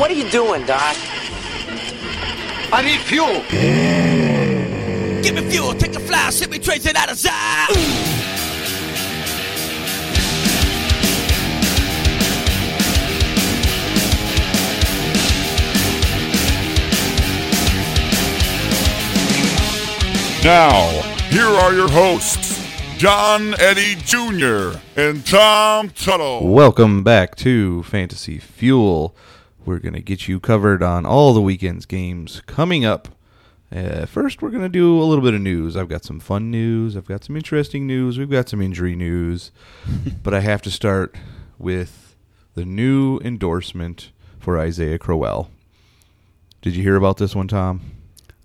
what are you doing, Doc? I need fuel. Give me fuel, take a fly, send me trace it out of sight. Now, here are your hosts, John Eddie Jr. and Tom Tuttle. Welcome back to Fantasy Fuel. We're going to get you covered on all the weekend's games coming up. Uh, first, we're going to do a little bit of news. I've got some fun news. I've got some interesting news. We've got some injury news. but I have to start with the new endorsement for Isaiah Crowell. Did you hear about this one, Tom?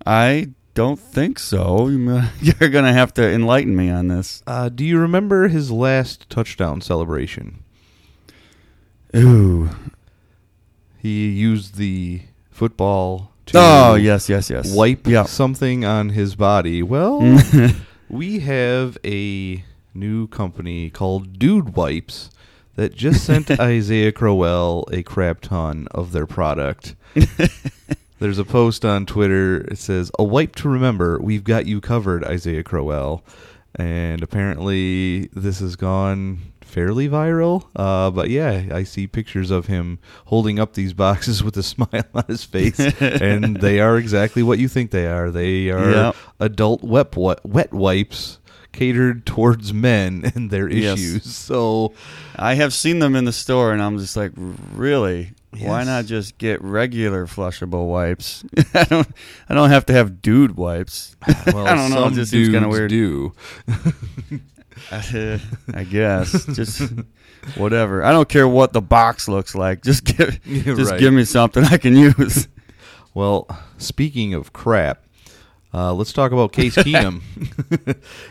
I don't think so. You're going to have to enlighten me on this. Uh, do you remember his last touchdown celebration? Ooh. He used the football to Oh, yes, yes, yes. wipe Yeah. something on his body. Well, we have a new company called Dude Wipes that just sent Isaiah Crowell a crap ton of their product. There's a post on Twitter. It says, "A wipe to remember. We've got you covered, Isaiah Crowell." And apparently, this has gone fairly viral. Uh, but yeah, I see pictures of him holding up these boxes with a smile on his face, and they are exactly what you think they are. They are Yep. adult wet wet wipes catered towards men and their Yes. issues. So I have seen them in the store, and I'm just like, really? Why not just get regular flushable wipes? I don't. I don't have to have dude wipes. well, I don't know. some It just seems kind of dudes weird. do. I guess just whatever. I don't care what the box looks like. Just give. Just right. give me something I can use. Well, speaking of crap, uh, let's talk about Case Keenum.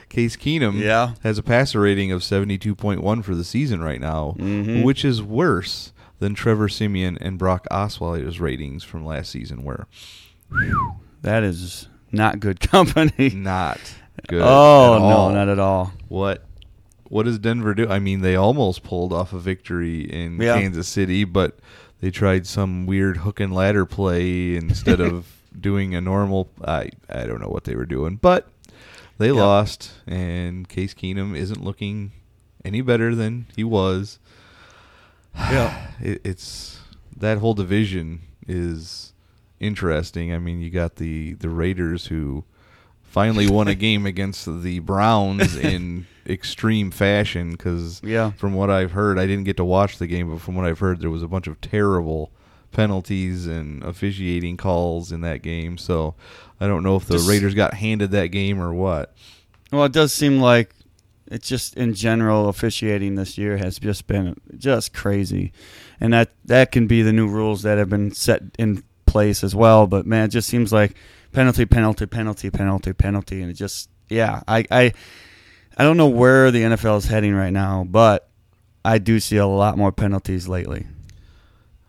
Case Keenum Yeah. has a passer rating of 72.1 for the season right now, Mhm. which is worse than Trevor Siemian and Brock Osweiler's ratings from last season were. That is not good company. Not good. oh no, not at all. What what does Denver do? I mean, they almost pulled off a victory in Yeah. Kansas City, but they tried some weird hook and ladder play instead of doing a normal. I I don't know what they were doing, but they lost, and Case Keenum isn't looking any better than he was. Yeah. It, it's that whole division is interesting. I mean, you got the the Raiders who finally won a game against the Browns in extreme fashion because Yeah. from what I've heard, I didn't get to watch the game, but from what I've heard, there was a bunch of terrible penalties and officiating calls in that game. So I don't know if the Just- Raiders got handed that game or what. Well, it does seem like it's just in general officiating this year has just been just crazy, and that that can be the new rules that have been set in place as well. But man, it just seems like penalty, penalty, penalty, penalty, penalty, and it just yeah, I I I don't know where the NFL is heading right now, but I do see a lot more penalties lately.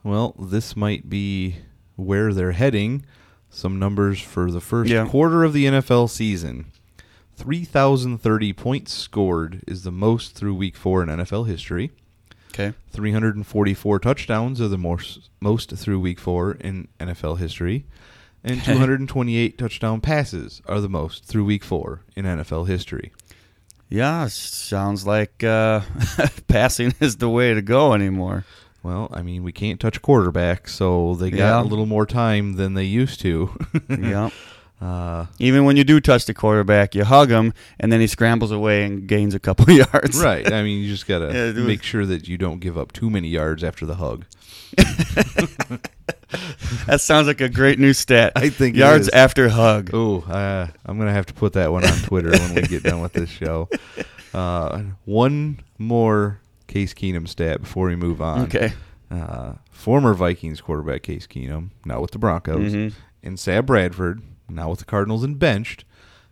Well, this might be where they're heading. Some numbers for the first Yeah. quarter of the NFL season. 3,030 points scored is the most through week four in NFL history. Okay, 344 touchdowns are the most, most through week four in NFL history. And 228 touchdown passes are the most through week four in NFL history. yeah, sounds like uh, passing is the way to go anymore. Well, I mean, we can't touch quarterback, so they got Yeah. a little more time than they used to. yeah. Uh, Even when you do touch the quarterback, you hug him, and then he scrambles away and gains a couple yards. right. I mean, you just got to Yeah, it was- make sure that you don't give up too many yards after the hug. That sounds like a great new stat. I think it yards is. after hug. Oh, uh, I'm going to have to put that one on Twitter when we get done with this show. Uh, one more Case Keenum stat before we move on. Okay. Uh, former Vikings quarterback Case Keenum, now with the Broncos, Mhm. and Sam Bradford, now with the Cardinals and benched,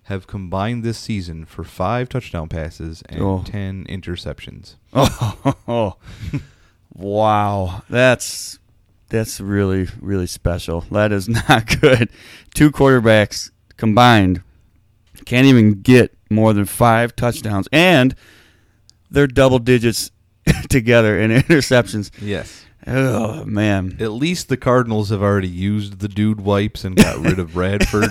have combined this season for five touchdown passes and Oh. 10 interceptions. Oh, wow. That's that's really really special. That is not good. Two quarterbacks combined can't even get more than five touchdowns, and they're double digits together in interceptions. Yes. Oh man. At least the Cardinals have already used the dude wipes and got rid of Bradford.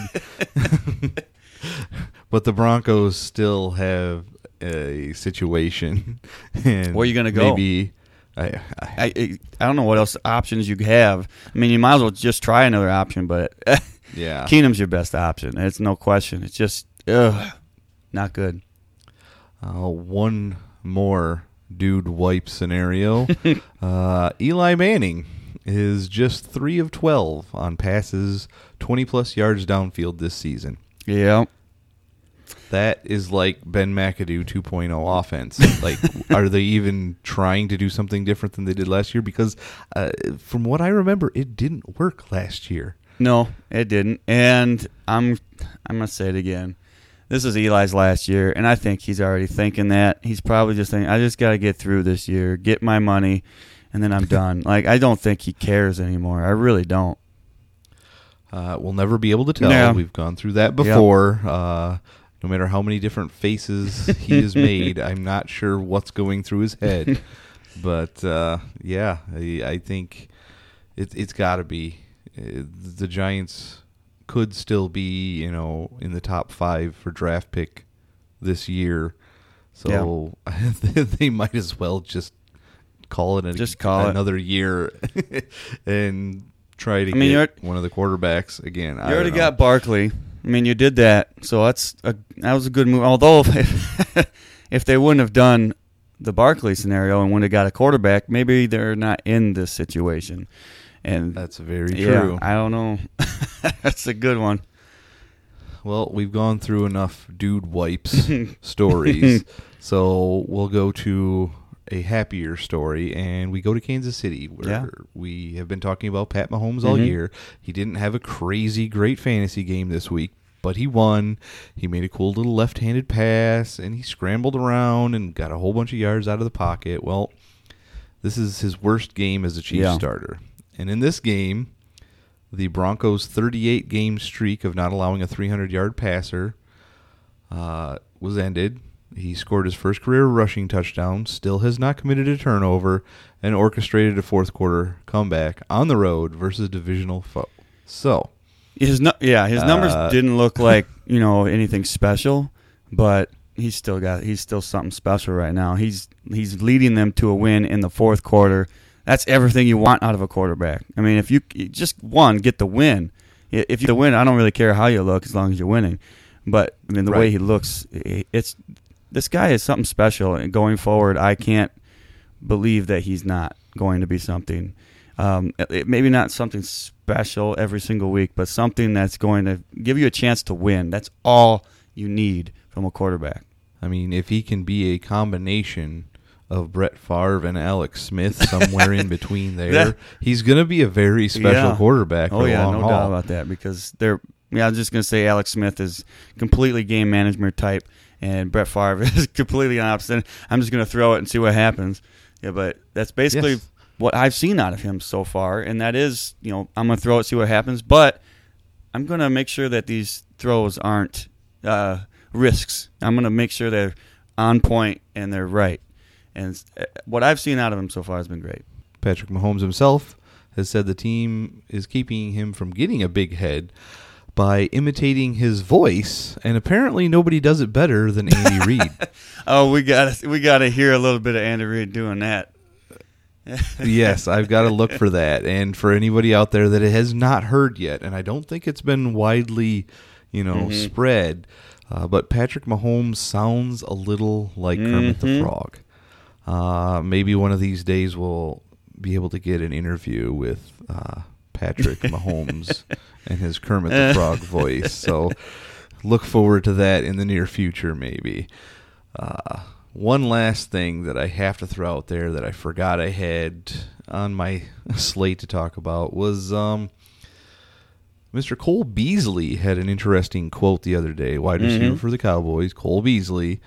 but the Broncos still have a situation. And Where you gonna go? Maybe I, I, I I I don't know what else options you have. I mean, you might as well just try another option, but yeah. Keenum's your best option. It's no question. It's just ugh, not good. Uh, one more dude wipe scenario. uh, Eli Manning is just three of twelve on passes, twenty plus yards downfield this season. Yeah. That is like Ben McAdoo 2.0 offense. like, are they even trying to do something different than they did last year? Because uh, from what I remember, it didn't work last year. No, it didn't. And I'm I'm gonna say it again. This is Eli's last year, and I think he's already thinking that. He's probably just thinking, I just got to get through this year, get my money, and then I'm done. like I don't think he cares anymore. I really don't. Uh, we'll never be able to tell. Yeah. We've gone through that before. Uh, no matter how many different faces he has made, I'm not sure what's going through his head. but uh, yeah, I, I think it, it's got to be. Uh, the Giants could still be, you know, in the top five for draft pick this year. So they might as well just call it a, Just call it. another year and try to I mean, get one of the quarterbacks again. You already know. got Barkley. I mean, you did that, so that's a, that was a good move. Although, if, if they wouldn't have done the Barkley scenario and wouldn't have got a quarterback, maybe they're not in this situation. And That's very yeah, true. I don't know. that's a good one. Well, we've gone through enough dude wipes stories, so we'll go to a happier story, and we go to Kansas City, where Yeah. we have been talking about Pat Mahomes all Mhm. year. He didn't have a crazy great fantasy game this week, but he won. He made a cool little left-handed pass, and he scrambled around and got a whole bunch of yards out of the pocket. Well, this is his worst game as a Chiefs Yeah. starter, and in this game. The Broncos' 38 game streak of not allowing a 300 yard passer uh, was ended. He scored his first career rushing touchdown, still has not committed a turnover, and orchestrated a fourth quarter comeback on the road versus divisional foe. So, His nu- yeah, his numbers Uh, didn't look like you know anything special, but he's still got he's still something special right now. He's he's leading them to a win in the fourth quarter. That's everything you want out of a quarterback. I mean, if you just one get the win, if you the win, I don't really care how you look as long as you're winning. But I mean, the way he looks, it's this guy is something special. And going forward, I can't believe that he's not going to be something. Um, it- maybe not something special every single week, but something that's going to give you a chance to win. That's all you need from a quarterback. I mean, if he can be a combination of Brett Favre and Alex Smith somewhere in between there, That- he's going to be a very special Yeah. quarterback for Oh the yeah, long no haul. doubt about that because they're. Yeah, I was just gonna say Alex Smith is completely game management type, and Brett Favre is completely on opposite. I'm just gonna throw it and see what happens. Yeah, but that's basically Yes. what I've seen out of him so far, and that is, you know, I'm gonna throw it, see what happens, but I'm gonna make sure that these throws aren't uh, risks. I'm gonna make sure they're on point and they're right. And uh, what I've seen out of him so far has been great. Patrick Mahomes himself has said the team is keeping him from getting a big head by imitating his voice, and apparently nobody does it better than Andy Reid. Oh, we got we got to hear a little bit of Andy Reid doing that. yes, I've got to look for that. And for anybody out there that it has not heard yet, and I don't think it's been widely, you know, spread, uh, but Patrick Mahomes sounds a little like Kermit the Mhm. Frog. Uh, maybe one of these days we'll be able to get an interview with uh, Patrick Mahomes and his Kermit the Frog voice. So look forward to that in the near future, maybe. Uh, one last thing that I have to throw out there that I forgot I had on my slate to talk about was um, Mr. Cole Beasley had an interesting quote the other day. Wide receiver Mhm. for the Cowboys, Cole Beasley,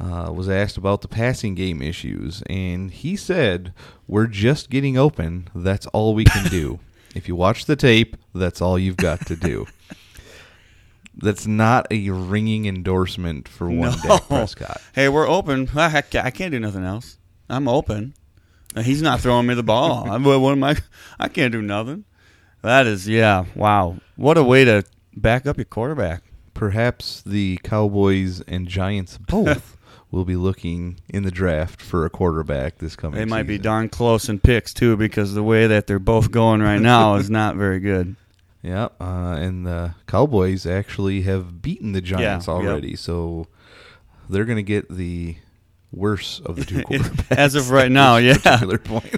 uh, was asked about the passing game issues, and he said, "We're just getting open. That's all we can do. if you watch the tape, that's all you've got to do." That's not a ringing endorsement for one No. Dak Prescott. Hey, we're open. I, I can't do nothing else. I'm open. He's not throwing me the ball. I, what what am I? I can't do nothing. That is, yeah, wow. What a way to back up your quarterback. Perhaps the Cowboys and Giants both will be looking in the draft for a quarterback this coming. They might be darn close in picks too, because the way that they're both going right now is not very good. Yeah, uh, and the Cowboys actually have beaten the Giants Yeah, yep. already, so they're going to get the worse of the two quarterbacks. As of right now, yeah. this particular point.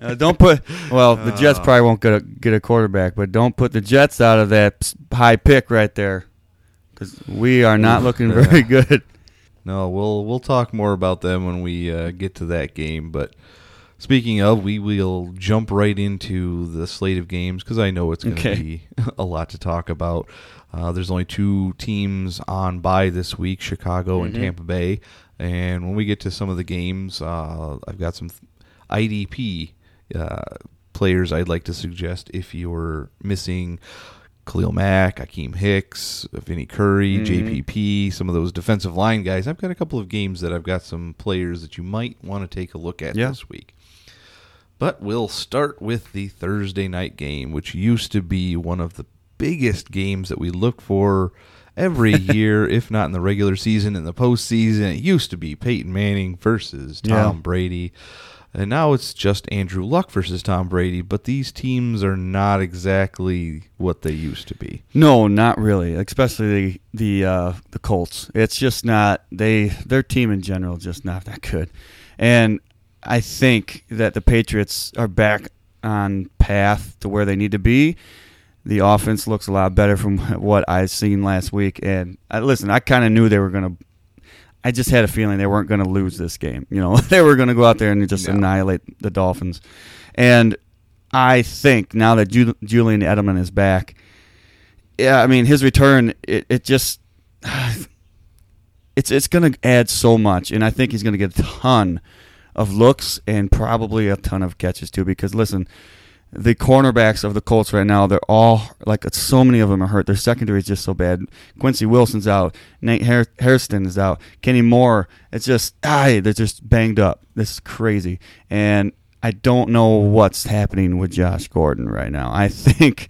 Uh, don't put. Well, the Uh. Jets probably won't get a get a quarterback, but don't put the Jets out of that high pick right there, because we are not looking very good. No, we'll we'll talk more about them when we uh, get to that game. But speaking of, we will jump right into the slate of games because I know it's going to Okay. be a lot to talk about. Uh, there's only two teams on by this week: Chicago and Mhm. Tampa Bay. And when we get to some of the games, uh, I've got some IDP uh, players I'd like to suggest if you're missing. Khalil Mack, Akiem Hicks, Vinny Curry, Mhm. JPP, some of those defensive line guys. I've got a couple of games that I've got some players that you might want to take a look at Yeah. this week. But we'll start with the Thursday night game, which used to be one of the biggest games that we look for every year, if not in the regular season, in the postseason. It used to be Peyton Manning versus Tom Yeah. Brady. And now it's just Andrew Luck versus Tom Brady, but these teams are not exactly what they used to be. No, not really. Especially the the uh, the Colts. It's just not they their team in general just not that good. And I think that the Patriots are back on path to where they need to be. The offense looks a lot better from what I've seen last week. And I, listen, I kind of knew they were going to. I just had a feeling they weren't going to lose this game. You know, they were going to go out there and just Yeah. annihilate the Dolphins. And I think now that Ju- Julian Edelman is back, yeah, I mean his return, it, it just it's it's going to add so much, and I think he's going to get a ton of looks and probably a ton of catches too. Because listen, the cornerbacks of the Colts right now, they're all like so many of them are hurt. Their secondary is just so bad. Quincy Wilson's out. Nate Har- Hairston is out. Kenny Moore. It's just ah, they're just banged up. This is crazy, and I don't know what's happening with Josh Gordon right now. I think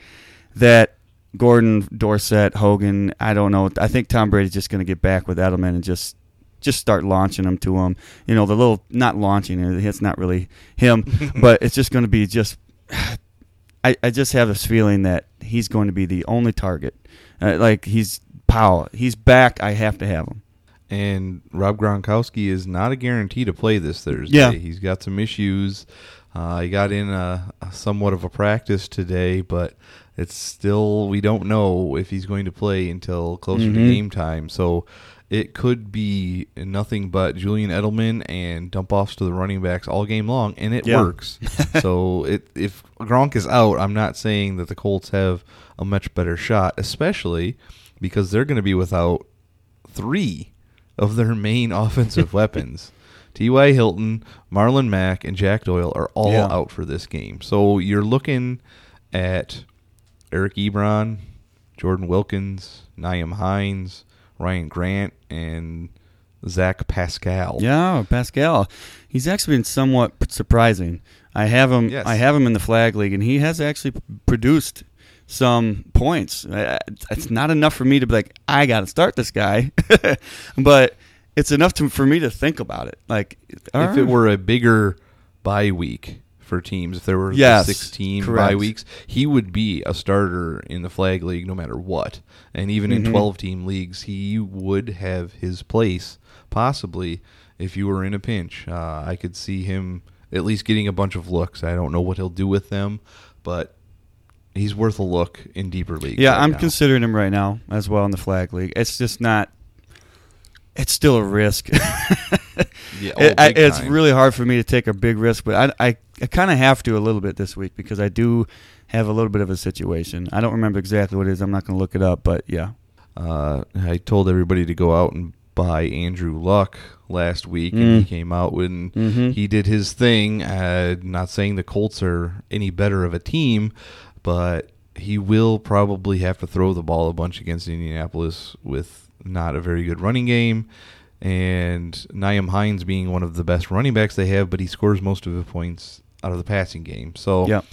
that Gordon, Dorsett, Hogan. I don't know. I think Tom Brady's just going to get back with Edelman and just just start launching them to him. You know, the little not launching. It's not really him, but it's just going to be just. I, I just have this feeling that he's going to be the only target. Uh, like he's Powell. He's back. I have to have him. And Rob Gronkowski is not a guarantee to play this Thursday. Yeah. He's got some issues. Uh, he got in a, a somewhat of a practice today, but it's still we don't know if he's going to play until closer to Mhm. game time. So it could be nothing but Julian Edelman and dump offs to the running backs all game long, and it Yeah. works. so it, if Gronk is out, I'm not saying that the Colts have a much better shot, especially because they're going to be without three of their main offensive weapons. T.Y. Hilton, Marlon Mack, and Jack Doyle are all Yeah. out for this game. So you're looking at Eric Ebron, Jordan Wilkins, Nyheim Hines, Ryan Grant, and Zach Pascal. Yeah, Pascal. He's actually been somewhat surprising. I have him. Yes. I have him in the flag league, and he has actually produced some points. It's not enough for me to be like, I got to start this guy, but it's enough to, for me to think about it. Like, If it uh-huh. were a bigger bye week for teams, if there were Yes, 16 correct. bye weeks, he would be a starter in the flag league no matter what. And even in Mhm. 12 team leagues, he would have his place possibly if you were in a pinch. Uh, I could see him at least getting a bunch of looks. I don't know what he'll do with them, but he's worth a look in deeper leagues. yeah, right I'm now. considering him right now as well in the flag league. It's just not. It's still a risk. Yeah, oh, It- I, it's really hard for me to take a big risk, but I, I, I kind of have to a little bit this week because I do have a little bit of a situation. I don't remember exactly what it is. I'm not going to look it up, but yeah. Uh, I told everybody to go out and buy Andrew Luck last week, and he Mm. came out when Mhm. he did his thing. Uh, not saying the Colts are any better of a team, but he will probably have to throw the ball a bunch against Indianapolis with not a very good running game. and Nyheim Hines being one of the best running backs they have, but he scores most of his points out of the passing game. So Yep.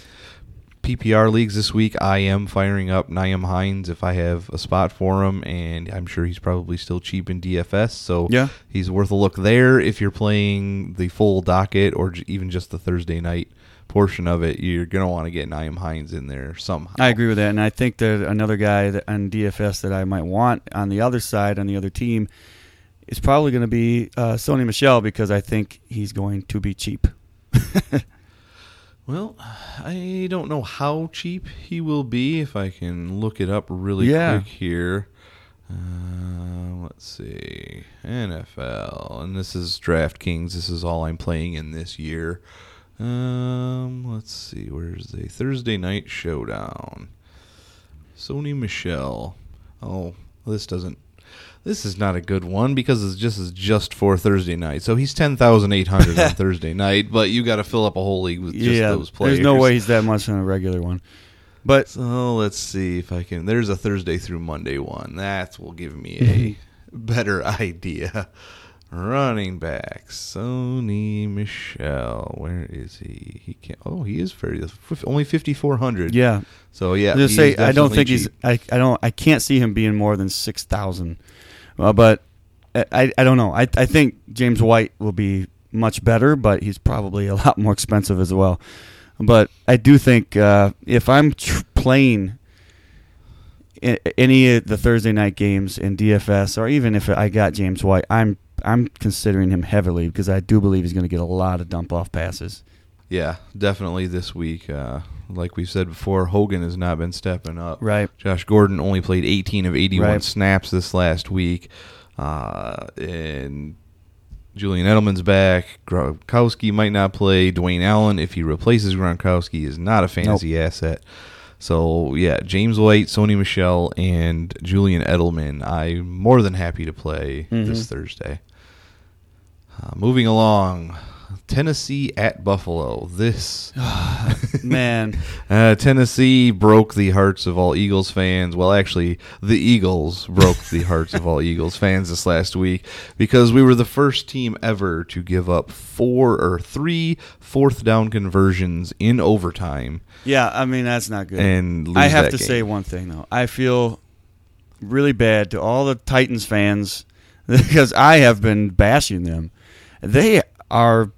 PPR leagues this week, I am firing up Nyheim Hines if I have a spot for him, and I'm sure he's probably still cheap in DFS. So Yeah. he's worth a look there. If you're playing the full docket or even just the Thursday night portion of it, you're gonna want to get Nyheim Hines in there somehow. I agree with that, and I think that another guy that, on DFS that I might want on the other side on the other team is probably going to be uh, Sony Michel because I think he's going to be cheap. Well, I don't know how cheap he will be. If I can look it up really Yeah. quick here. Uh, let's see. NFL. And this is DraftKings. This is all I'm playing in this year. Um, let's see. Where's the Thursday night showdown? Sony Michel. Oh, this doesn't. This is not a good one because it's just is just for Thursday night. So he's ten thousand eight hundred on Thursday night, but you got to fill up a whole league with just yeah, those players. there's no way he's that much on a regular one. But So let's see if I can. There's a Thursday through Monday one. That will give me a better idea. Running back Sony Michel. Where is he? He can't. Oh, he is very only fifty four hundred. yeah, So yeah, just say I don't think he's. I, I don't. I can't see him being more than six thousand. Uh, but I, I I don't know. I I think James White will be much better, but he's probably a lot more expensive as well. But I do think uh, if I'm tr- playing any of the Thursday night games in DFS, or even if I got James White, I'm I'm considering him heavily because I do believe he's going to get a lot of dump off passes. Yeah, definitely this week. Uh, like we said before, Hogan has not been stepping up. Right. Josh Gordon only played 18 of 81 Right. snaps this last week. Uh, and Julian Edelman's back. Gronkowski might not play. Dwayne Allen, if he replaces Gronkowski, is not a fantasy asset. So, yeah, James White, Sony Michel, and Julian Edelman, I'm more than happy to play this Thursday. Uh, moving along, Tennessee at Buffalo. This Man, uh, Tennessee broke the hearts of all Eagles fans. Well, actually, the Eagles broke the hearts of all Eagles fans this last week because we were the first team ever to give up four or three fourth down conversions in overtime yeah, I mean that's not good. and I have to game. say one thing though. I feel really bad to all the Titans fans because I have been bashing them. They are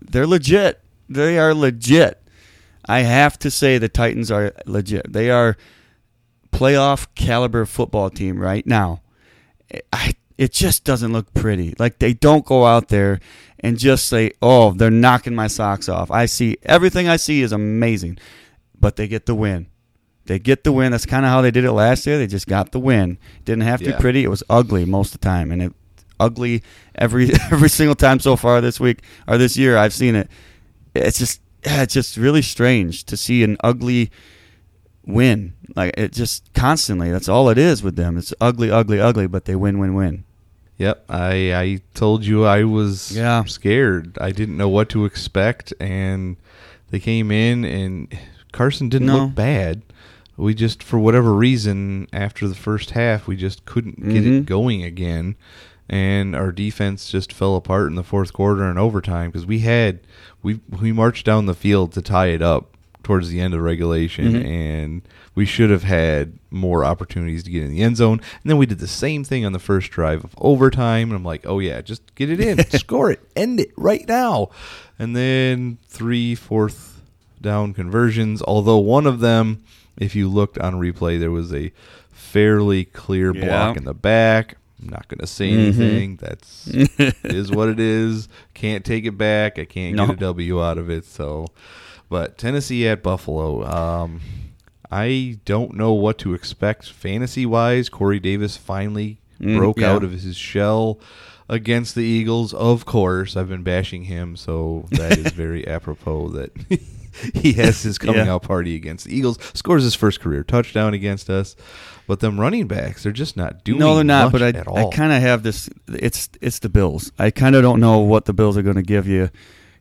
they're legit. They are legit. I have to say the Titans are legit. They are playoff caliber football team right now. I it just doesn't look pretty. Like they don't go out there and just say, "Oh, they're knocking my socks off." I see everything I see is amazing, but they get the win. They get the win. That's kind of how they did it last year. They just got the win. Didn't have to Yeah. be pretty. It was ugly most of the time, and it ugly every every single time so far this week or this year. I've seen it. It's just it's just really strange to see an ugly win. Like it just constantly. That's all it is with them. It's ugly, ugly, ugly, but they win, win, win. Yep, I I told you I was Yeah. scared. I didn't know what to expect, and they came in, and Carson didn't No. look bad. We just, for whatever reason, after the first half, we just couldn't get Mhm. it going again, and our defense just fell apart in the fourth quarter and overtime because we had we we marched down the field to tie it up towards the end of regulation, Mhm. and we should have had more opportunities to get in the end zone. And then we did the same thing on the first drive of overtime, and I'm like, oh yeah, just get it in, score it, end it right now. And then three fourth down conversions, although one of them, if you looked on replay, there was a fairly clear Yeah. block in the back. I'm not going to say Mhm. anything. That's is what it is. Can't take it back. I can't No. get a W out of it. So, but Tennessee at Buffalo. Um, I don't know what to expect fantasy wise. Corey Davis finally Mm, broke yeah. out of his shell against the Eagles. Of course, I've been bashing him, so that is very apropos that he has his coming Yeah. out party against the Eagles. Scores his first career touchdown against us, but them running backs, they're just not doing. no, they're not. much But I, I kind of have this. It's it's the Bills. I kind of don't know what the Bills are going to give you,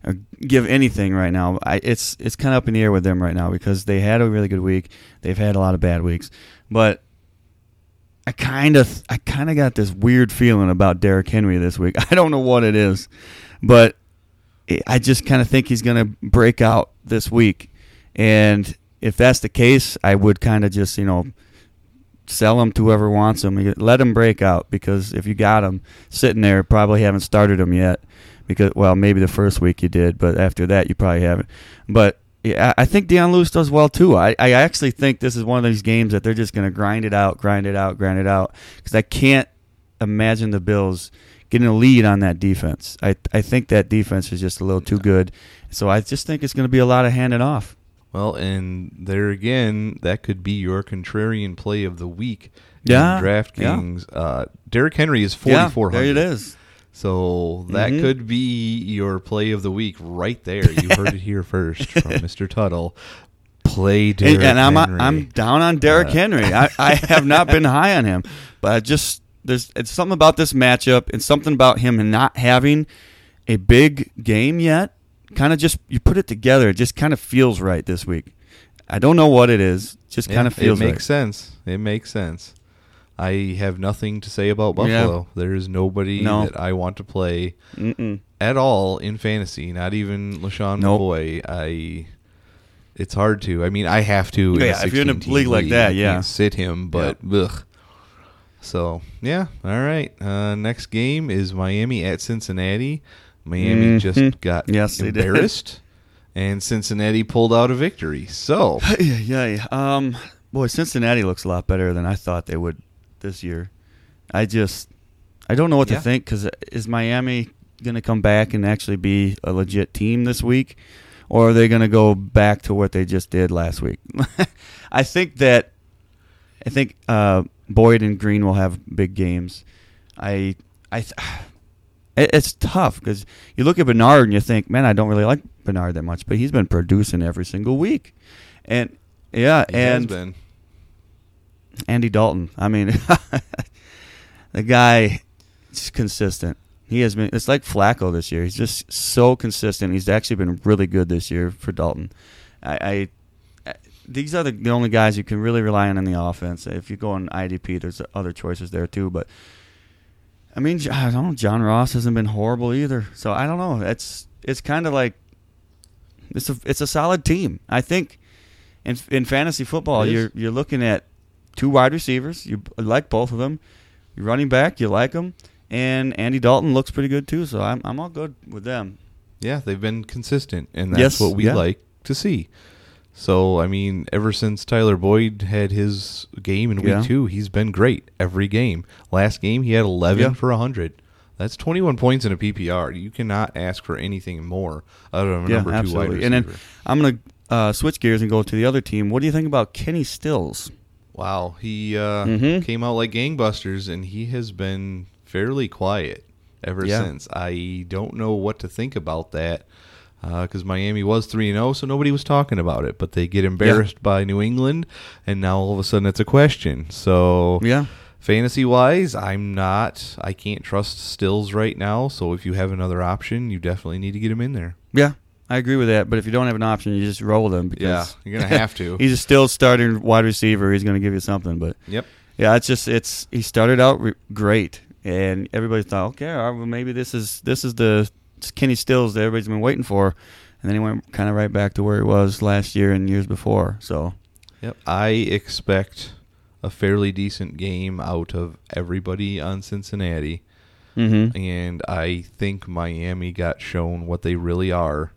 or give anything right now. I, it's it's kind of up in the air with them right now because they had a really good week. They've had a lot of bad weeks, but I kind of I kind of got this weird feeling about Derrick Henry this week. I don't know what it is, but I just kind of think he's going to break out this week. And if that's the case, I would kind of just, you know, sell them to whoever wants them. Let them break out because if you got them sitting there, probably haven't started them yet. Because well, maybe the first week you did, but after that you probably haven't. But yeah, I think Dion Lewis does well too. I, I actually think this is one of these games that they're just going to grind it out, grind it out, grind it out. Because I can't imagine the Bills getting a lead on that defense. I I think that defense is just a little too good. So I just think it's going to be a lot of handing off. Well, and there again, that could be your contrarian play of the week. Yeah, in DraftKings. Yeah. Uh, Derrick Henry is forty four hundred. Yeah, there it is. So that mm-hmm. could be your play of the week right there. You heard it here first from Mr. Tuttle. Play Derrick and, and I'm Henry. I'm down on Derrick uh, Henry. I, I have not been high on him, but I just there's it's something about this matchup and something about him not having a big game yet. Kind of just you put it together, it just kind of feels right this week. I don't know what it is, just yeah, kind of feels. Right. It makes right. sense. It makes sense. I have nothing to say about Buffalo. Yeah. There is nobody no. that I want to play Mm-mm. at all in fantasy. Not even LeSean nope. McCoy. I. It's hard to. I mean, I have to. Yeah, if you're in a league like that, yeah, sit him. But yeah. ugh. So yeah, all right. Uh, next game is Miami at Cincinnati. Miami mm-hmm. just got yes, embarrassed, and Cincinnati pulled out a victory. So yeah, yeah. Um, boy, Cincinnati looks a lot better than I thought they would this year. I just I don't know what yeah. to think because is Miami going to come back and actually be a legit team this week, or are they going to go back to what they just did last week? I think that I think uh, Boyd and Green will have big games. I I. it's tough because you look at Bernard and you think, man, I don't really like Bernard that much, but he's been producing every single week, and yeah, he and Andy Dalton. I mean, the guy is consistent. He has been. It's like Flacco this year. He's just so consistent. He's actually been really good this year for Dalton. I, I these are the, the only guys you can really rely on in the offense. If you go on IDP, there's other choices there too. But I mean, I don't know. John Ross hasn't been horrible either. So I don't know. It's it's kind of like it's a it's a solid team. I think in in fantasy football, you're you're looking at two wide receivers. You like both of them. Your running back, you like them, and Andy Dalton looks pretty good too. So I'm I'm all good with them. Yeah, they've been consistent, and that's yes, what we yeah. like to see. So I mean, ever since Tyler Boyd had his game in week yeah. two, he's been great every game. Last game, he had 11 yeah. for 100. That's 21 points in a PPR. You cannot ask for anything more out of a number two wide receiver. And then I'm going to uh, switch gears and go to the other team. What do you think about Kenny Stills? Wow, he uh, mm-hmm. came out like gangbusters, and he has been fairly quiet ever yeah. since. I don't know what to think about that because uh, Miami was three and zero, oh, so nobody was talking about it. But they get embarrassed yeah. by New England, and now all of a sudden it's a question. So yeah. Fantasy wise, I'm not. I can't trust Stills right now. So if you have another option, you definitely need to get him in there. Yeah, I agree with that, but if you don't have an option, you just roll them because yeah, you're gonna have to. he's still starting wide receiver. He's gonna give you something, but yep, yeah, it's just it's he started out re- great, and everybody thought, okay, well, maybe this is this is the Kenny Stills that everybody's been waiting for, and then he went kind of right back to where he was last year and years before. So, yep, I expect a fairly decent game out of everybody on Cincinnati. Mm-hmm. And I think Miami got shown what they really are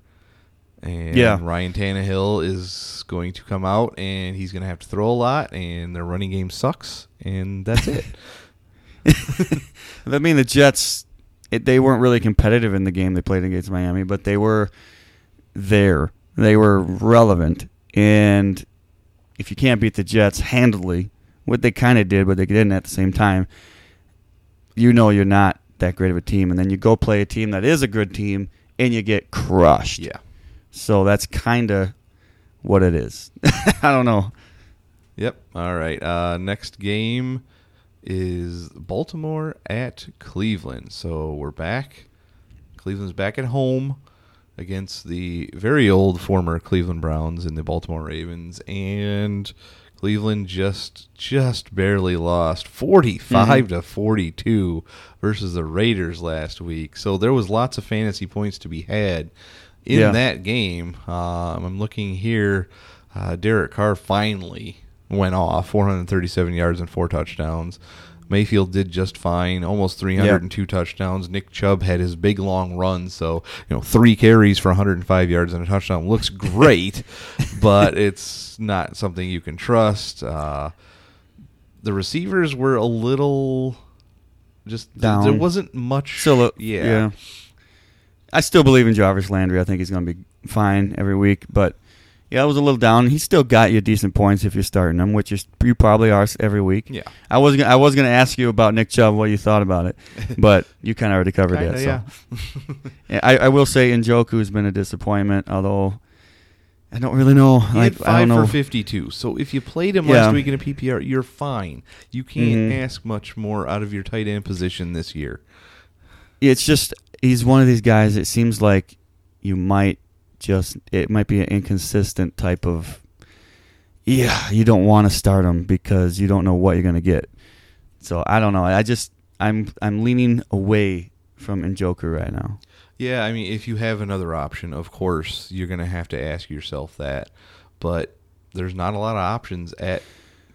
and yeah. Ryan Tannehill is going to come out and he's going to have to throw a lot, and their running game sucks, and that's it. I mean, the Jets, it, they weren't really competitive in the game they played against Miami, but they were there. They were relevant. And if you can't beat the Jets handily, what they kind of did, but they didn't at the same time, you know you're not that great of a team. And then you go play a team that is a good team and you get crushed. Yeah. So that's kind of what it is. I don't know. Yep. All right. Uh, next game is Baltimore at Cleveland. So we're back. Cleveland's back at home against the very old former Cleveland Browns and the Baltimore Ravens. And Cleveland just just barely lost 45 to 42 versus the Raiders last week. So there was lots of fantasy points to be had in Yeah. that game. Um, I'm looking here. Uh, Derek Carr finally went off 437 yards and four touchdowns. Mayfield did just fine, almost 302 touchdowns. Nick Chubb had his big long run, so you know three carries for 105 yards and a touchdown looks great, but it's not something you can trust. Uh, the receivers were a little just Down. there wasn't much. Still, a- yeah, yeah. I still believe in Jarvis Landry. I think he's going to be fine every week. But yeah, I was a little down. He still got you decent points if you're starting him, which is you probably are every week. Yeah. I was gonna, I was going to ask you about Nick Chubb, what you thought about it, but you kind of already covered Kinda, that. yeah. So. Yeah, I, I will say Njoku's been a disappointment, although I don't really know. He Like five don't know. for 52. So if you played him Yeah. last week in a PPR, you're fine. You can't Mhm. ask much more out of your tight end position this year. it's just he's one of these guys. It seems like you might just it might be an inconsistent type of. Yeah, you don't want to start him because you don't know what you're going to get. So I don't know. I just I'm I'm leaning away from Njoku right now. Yeah, I mean, if you have another option, of course, you're going to have to ask yourself that. But there's not a lot of options at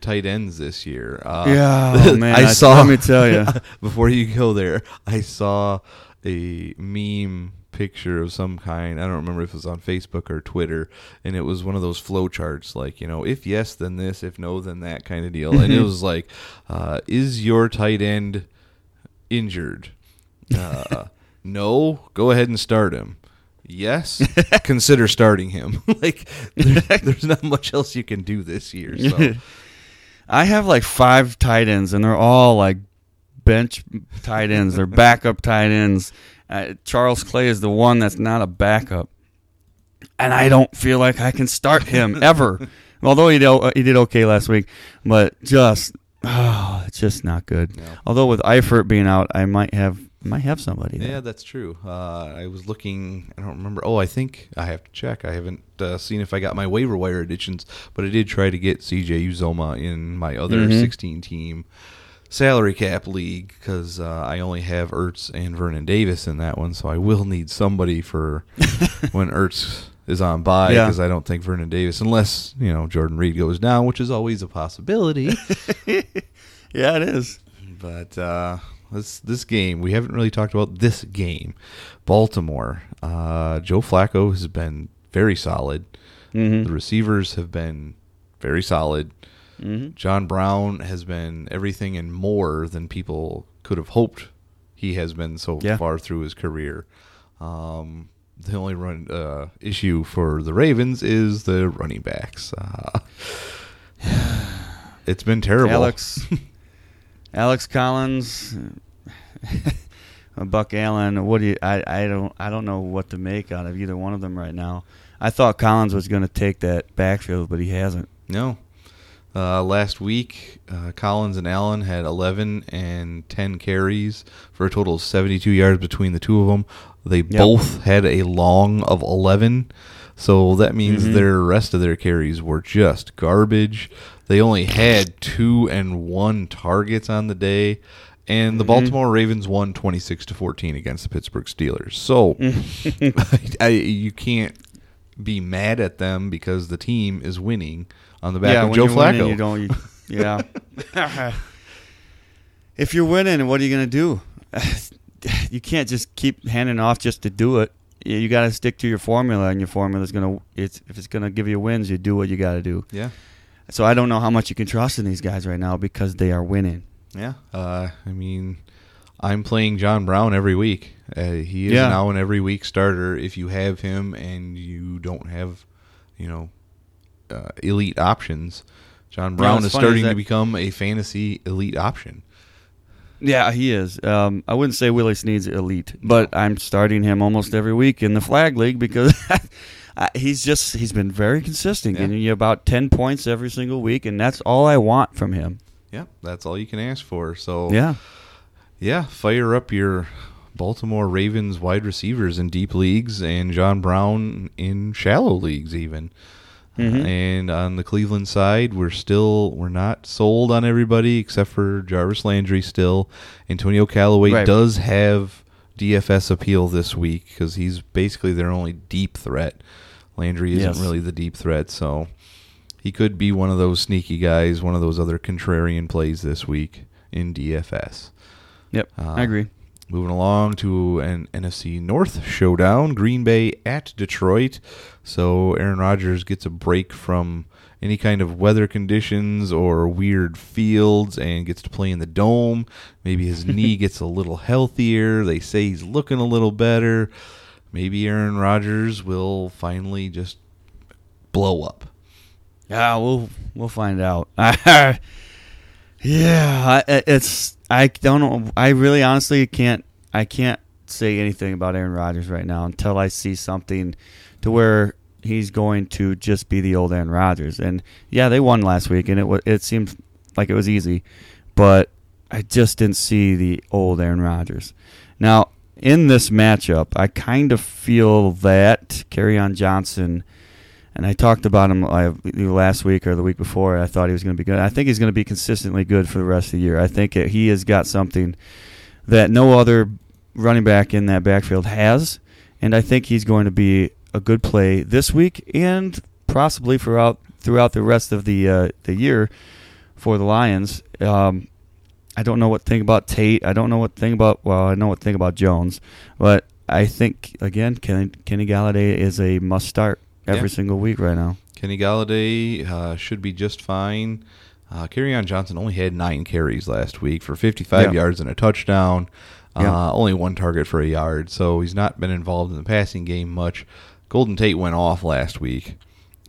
tight ends this year. Uh, oh, man, I I- saw. let me tell you before you go there, I saw a meme picture of some kind. I don't remember if it was on Facebook or Twitter, and it was one of those flow charts, like you know, if yes, then this, if no, then that kind of deal. And it was like, uh, is your tight end injured? Uh, no, go ahead and start him. Yes, consider starting him. like, there's, there's not much else you can do this year. So. I have like five tight ends, and they're all like bench tight ends. They're backup tight ends. Uh, Charles Clay is the one that's not a backup, and I don't feel like I can start him ever. Although he did, uh, he did okay last week, but just oh, it's just not good. No. Although with Eifert being out, I might have might have somebody. there. Yeah, that's true. Uh, I was looking. I don't remember. Oh, I think I have to check. I haven't uh, seen if I got my waiver wire additions, but I did try to get CJ Uzomah in my other Mhm. 16 team salary cap league because uh, I only have Ertz and Vernon Davis in that one, so I will need somebody for when Ertz is on bye Yeah. because I don't think Vernon Davis, unless you know Jordan Reed goes down, which is always a possibility. yeah, it is. But uh, this this game, we haven't really talked about this game. Baltimore, uh, Joe Flacco has been very solid. hmm The receivers have been very solid. Hmm John Brown has been everything and more than people could have hoped he has been so Yeah. far through his career. Um, the only run uh, issue for the Ravens is the running backs. Uh, it's been terrible. Alex, Alex Collins, uh, Buck Allen. What do you? I, I don't I don't know what to make out of either one of them right now. I thought Collins was going to take that backfield, but he hasn't. No. Uh, last week, uh, Collins and Allen had 11 and 10 carries for a total of 72 yards between the two of them. They both had a long of 11, so that means Mhm. their rest of their carries were just garbage. They only had two and one targets on the day, and the Mhm. Baltimore Ravens won 26 to 14 against the Pittsburgh Steelers. So I, you can't be mad at them because the team is winning on the back yeah, of Joe you're Flacco. winning, you don't. You, yeah. if you're winning, what are you going to do? you can't just keep handing off just to do it. You, you got to stick to your formula, and your formula is going to. It's if it's going to give you wins, you do what you got to do. yeah, So I don't know how much you can trust in these guys right now because they are winning. yeah. Uh, I mean, I'm playing John Brown every week. Uh, he is Yeah. now an every week starter. If you have him and you don't have, you know, uh, elite options, John Brown what's is starting to become a fantasy elite option. Yeah, he is. Um, I wouldn't say Willie Snead's elite, but I'm starting him almost every week in the flag league because he's just he's been very consistent, Yeah. getting you about ten points every single week, and that's all I want from him. Yeah, that's all you can ask for. So Yeah, yeah, fire up your Baltimore Ravens wide receivers in deep leagues and John Brown in shallow leagues even. Mhm. And on the Cleveland side, we're still we're not sold on everybody except for Jarvis Landry. Still, Antonio Callaway Right. does have DFS appeal this week because he's basically their only deep threat. Landry isn't Yes. really the deep threat, so he could be one of those sneaky guys, one of those other contrarian plays this week in DFS. Yep, Uh, I agree. Moving along to an NFC North showdown, Green Bay at Detroit. So Aaron Rodgers gets a break from any kind of weather conditions or weird fields and gets to play in the dome. Maybe his knee gets a little healthier. They say he's looking a little better. Maybe Aaron Rodgers will finally just blow up. Yeah, we'll we'll find out. yeah, it's I don't. I really honestly can't. I can't say anything about Aaron Rodgers right now until I see something to where he's going to just be the old Aaron Rodgers. And yeah, they won last week, and it wa it seemed like it was easy, but I just didn't see the old Aaron Rodgers. Now in this matchup, I kind of feel that on Johnson and I talked about him last week or the week before. I thought he was going to be good. I think he's going to be consistently good for the rest of the year. I think he has got something that no other running back in that backfield has, and I think he's going to be a good play this week and possibly throughout throughout the rest of the uh, the year for the Lions. Um, I don't know what thing about Tate. I don't know what thing about well, I know what thing about Jones, but I think again, Kenny, Kenny Golladay is a must start every Yeah. single week right now. Kenny Golladay uh, should be just fine. Uh, on Johnson only had nine carries last week for 55 Yeah. yards and a touchdown. Uh, Yeah. Only one target for a yard, so he's not been involved in the passing game much. Golden Tate went off last week,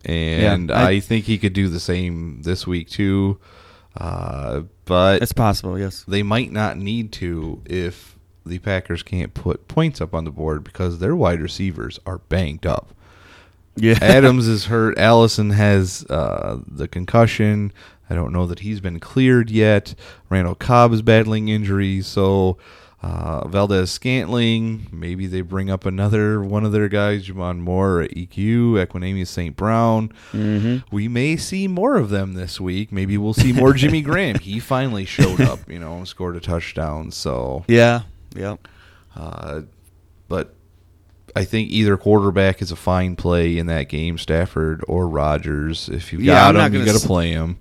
and I- I, think he could do the same this week too. Uh, but It's possible, yes. they might not need to if the Packers can't put points up on the board because their wide receivers are banged up. Yeah, Adams is hurt. Allison has uh, the concussion. I don't know that he's been cleared yet. Randall Cobb is battling injuries. So uh, Valdes Scantling, maybe they bring up another one of their guys, J'Mon Moore at EQ, Equanimeous St. Brown. hmm We may see more of them this week. Maybe we'll see more Jimmy Graham. He finally showed up, you know, and scored a touchdown. So yeah, yeah. uh, but I think either quarterback is a fine play in that game, Stafford or Rodgers. If you Yeah, got I'm him, you got to play him.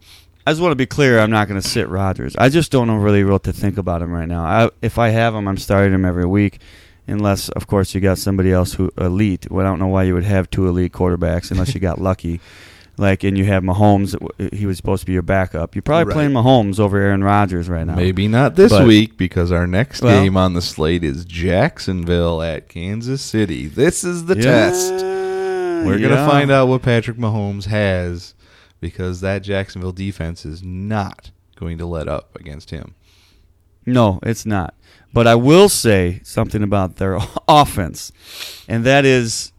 I just want to be clear. I'm not going to sit Rodgers. I just don't know really what to think about him right now. I, if I have him, I'm starting him every week, unless, of course, you got somebody else who elite. Well, I don't know why you would have two elite quarterbacks unless you got lucky. Like, and you have Mahomes. Uh, he was supposed to be your backup. You're probably Right. playing Mahomes over Aaron Rodgers right now. Maybe not this But- week because our next Well- game on the slate is Jacksonville at Kansas City. This is the Yeah. test. We're going to Yeah. find out what Patrick Mahomes has because that Jacksonville defense is not going to let up against him. No, it's not. But I will say something about their offense, and that is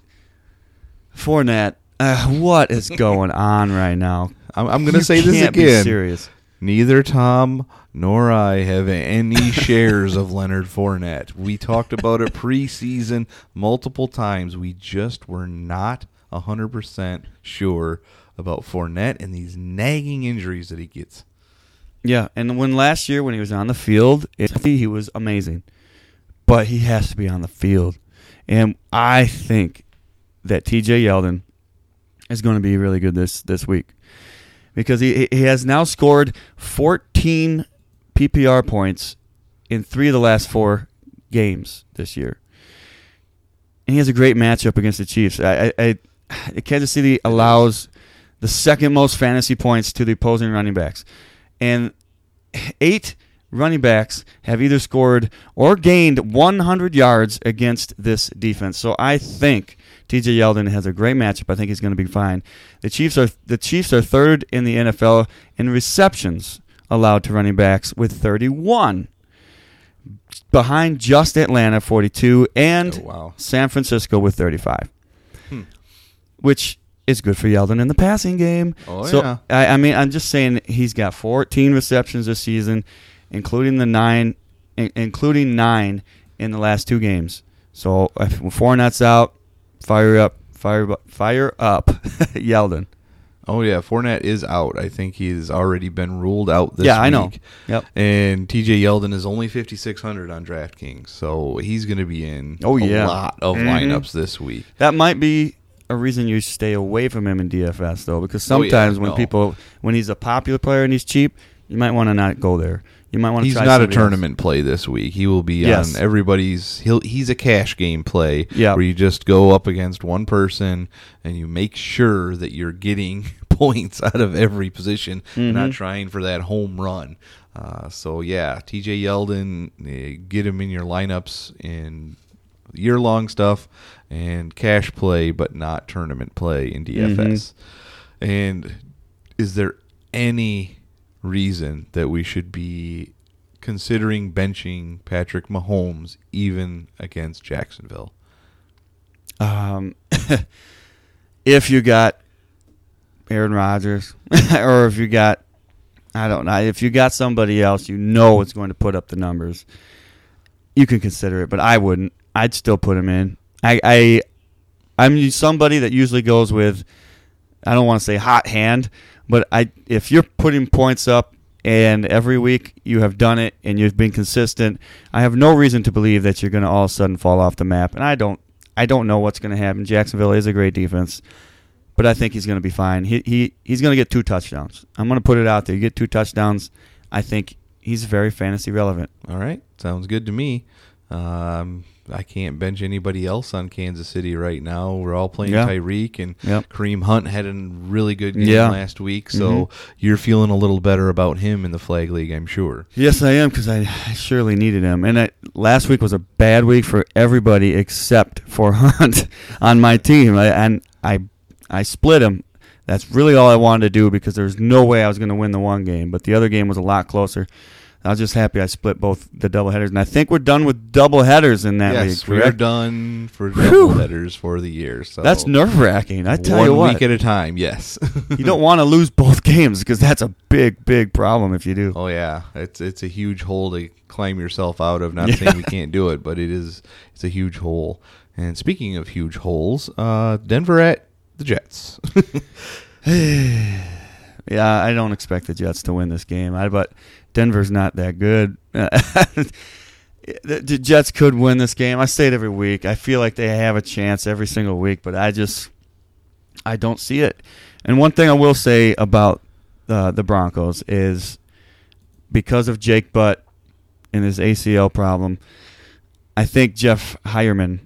Fournette. Uh, what is going on right now? I'm, I'm going to say this can't be again. serious. Neither Tom nor I have any shares of Leonard Fournette. We talked about it preseason multiple times. We just were not 100% sure about Fournette and these nagging injuries that he gets. Yeah, and when last year when he was on the field, it, he was amazing. But he has to be on the field, and I think that T.J. Yeldon is going to be really good this this week because he he has now scored 14 PPR points in three of the last four games this year, and he has a great matchup against the Chiefs. I, I, I Kansas City allows the second most fantasy points to the opposing running backs, and eight running backs have either scored or gained 100 yards against this defense. So I think T.J. Yeldon has a great matchup. I think he's going to be fine. The Chiefs are the Chiefs are third in the NFL in receptions allowed to running backs with 31, behind just Atlanta 42 and Oh, wow. San Francisco with 35, Hmm. which is good for Yeldon in the passing game. Oh, so yeah. I, I mean, I'm just saying he's got 14 receptions this season, including the nine, in, including nine in the last two games. So if Fournette's out, fire up, fire, fire up, Yeldon. Oh yeah, Fournette is out. I think he's already been ruled out this Yeah, I know. Yep. And TJ Yeldon is only 5600 on DraftKings, so he's going to be in Oh, a yeah. lot of Mhm. lineups this week. That might be a reason you stay away from him in DFS though, because Oh, yeah, sometimes when no. people when he's a popular player and he's cheap, you might want to not go there. You might want to. He's not a somebody else. tournament play this week. He will be Yes. on everybody's. He'll he's a cash game play. Yeah. where you just go up against one person and you make sure that you're getting points out of every position, and not trying for that home run. Uh, so yeah, T.J. Yeldon, eh, get him in your lineups in year long stuff and cash play, but not tournament play in DFS. And is there any reason that we should be considering benching Patrick Mahomes even against Jacksonville? Um, if you got Aaron Rodgers, or if you got, I don't know, if you got somebody else you know is going to put up the numbers, you can consider it. But I wouldn't. I'd still put him in. I, I I'm somebody that usually goes with. I don't want to say hot hand, but I if you're putting points up and every week you have done it and you've been consistent, I have no reason to believe that you're going to all of a sudden fall off the map. And I don't I don't know what's going to happen. Jacksonville is a great defense, but I think he's going to be fine. He he he's going to get two touchdowns. I'm going to put it out there. You get two touchdowns, I think he's very fantasy relevant. All right, sounds good to me. Um, I can't bench anybody else on Kansas City right now. We're all playing Yeah. Tyreek, and Yep. Kareem Hunt had a really good game Yeah. last week. So Mhm. you're feeling a little better about him in the flag league, I'm sure. Yes, I am because I, I surely needed him. And I, last week was a bad week for everybody except for Hunt on my team. I, and I I split him. That's really all I wanted to do because there's no way I was going to win the one game. But the other game was a lot closer. I was just happy I split both the double headers, and I think we're done with double headers in that yes, league. we're done for double headers for the year. So That's nerve wracking. I tell one you what, week at a time. Yes. you don't want to lose both games because that's a big, big problem if you do. Oh yeah, it's it's a huge hole to climb yourself out of. Not Yeah. saying we can't do it, but it is it's a huge hole. And speaking of huge holes, uh, Denver at the Jets. Yeah, I don't expect the Jets to win this game. I but Denver's not that good. the, Jets could win this game. I say it every week. I feel like they have a chance every single week, but I just I don't see it. And one thing I will say about uh, the Broncos is because of Jake Butt and his ACL problem, I think Jeff Heuerman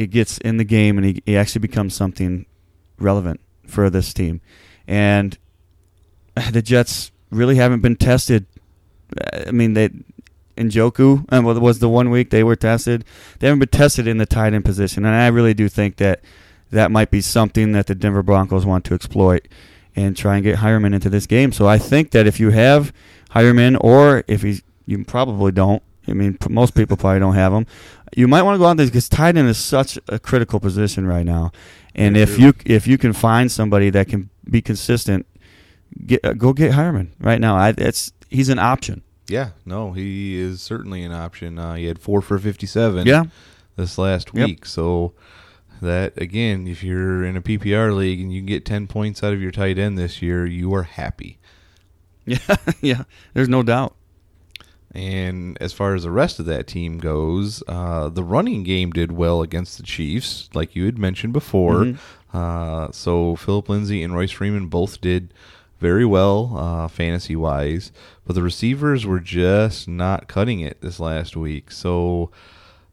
it gets in the game and he, he actually becomes something relevant for this team. And the Jets really haven't been tested. I mean, they Njoku uh, well, was the one week they were tested. They haven't been tested in the tight end position, and I really do think that that might be something that the Denver Broncos want to exploit and try and get Heuerman into this game. So I think that if you have Heuerman, or if he's you probably don't. I mean, most people probably don't have him. You might want to go out there because tight end is such a critical position right now. And if you if you can find somebody that can be consistent, get uh, go get Heuerman right now. I, it's he's an option. yeah, no, he is certainly an option. Uh, he had four for fifty-seven. Yeah. this last Yep. week. So that again, if you're in a PPR league and you can get ten points out of your tight end this year, you are happy. Yeah, yeah. There's no doubt. And as far as the rest of that team goes, uh, the running game did well against the Chiefs, like you had mentioned before. Mhm. Uh, so Philip Lindsay and Royce Freeman both did very well uh, fantasy wise, but the receivers were just not cutting it this last week. So.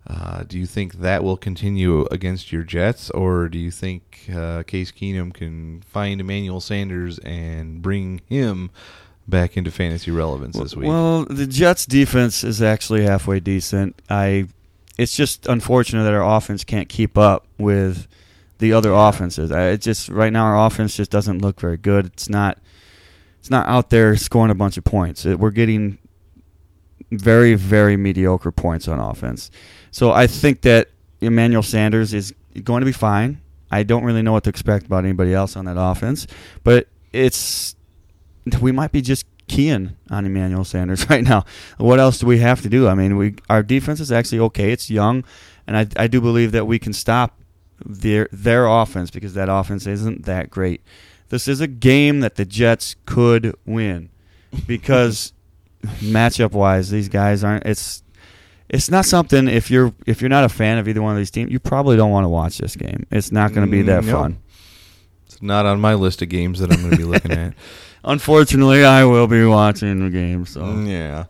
Uh, do you think that will continue against your Jets, or do you think uh, Case Keenum can find Emmanuel Sanders and bring him back into fantasy relevance this week? Well, the Jets' defense is actually halfway decent. I, it's just unfortunate that our offense can't keep up with the other offenses. It just right now our offense just doesn't look very good. It's not, it's not out there scoring a bunch of points. It, we're getting very very mediocre points on offense. So I think that Emmanuel Sanders is going to be fine. I don't really know what to expect about anybody else on that offense, but it's we might be just keying on Emmanuel Sanders right now. What else do we have to do? I mean, we our defense is actually okay. It's young, and I I do believe that we can stop their their offense because that offense isn't that great. this is a game that the Jets could win because matchup wise, these guys aren't. It's it's not something if you're if you're not a fan of either one of these teams, you probably don't want to watch this game. It's not going to be that Mm, no. fun. It's not on my list of games that I'm going to be looking at. Unfortunately, I will be watching the game. So Mm, Yeah.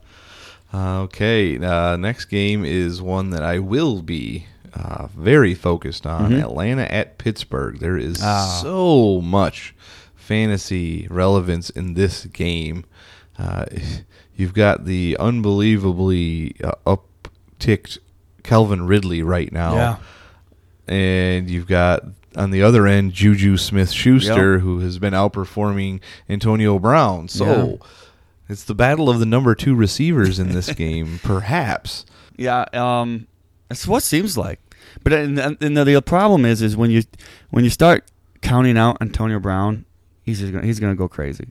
Uh, okay. Uh, next game is one that I will be uh, very focused on. Mhm. Atlanta at Pittsburgh. There is Ah. so much fantasy relevance in this game. Uh, you've got the unbelievably uh, upticked Calvin Ridley right now. yeah, And you've got on the other end Juju Smith Schuster, who has been outperforming Antonio Brown. So it's the battle of the number two receivers in this game, perhaps. yeah. Um, that's what seems like. But uh, and, and the, the problem is, is when you when you start counting out Antonio Brown, he's just gonna, he's going to go crazy.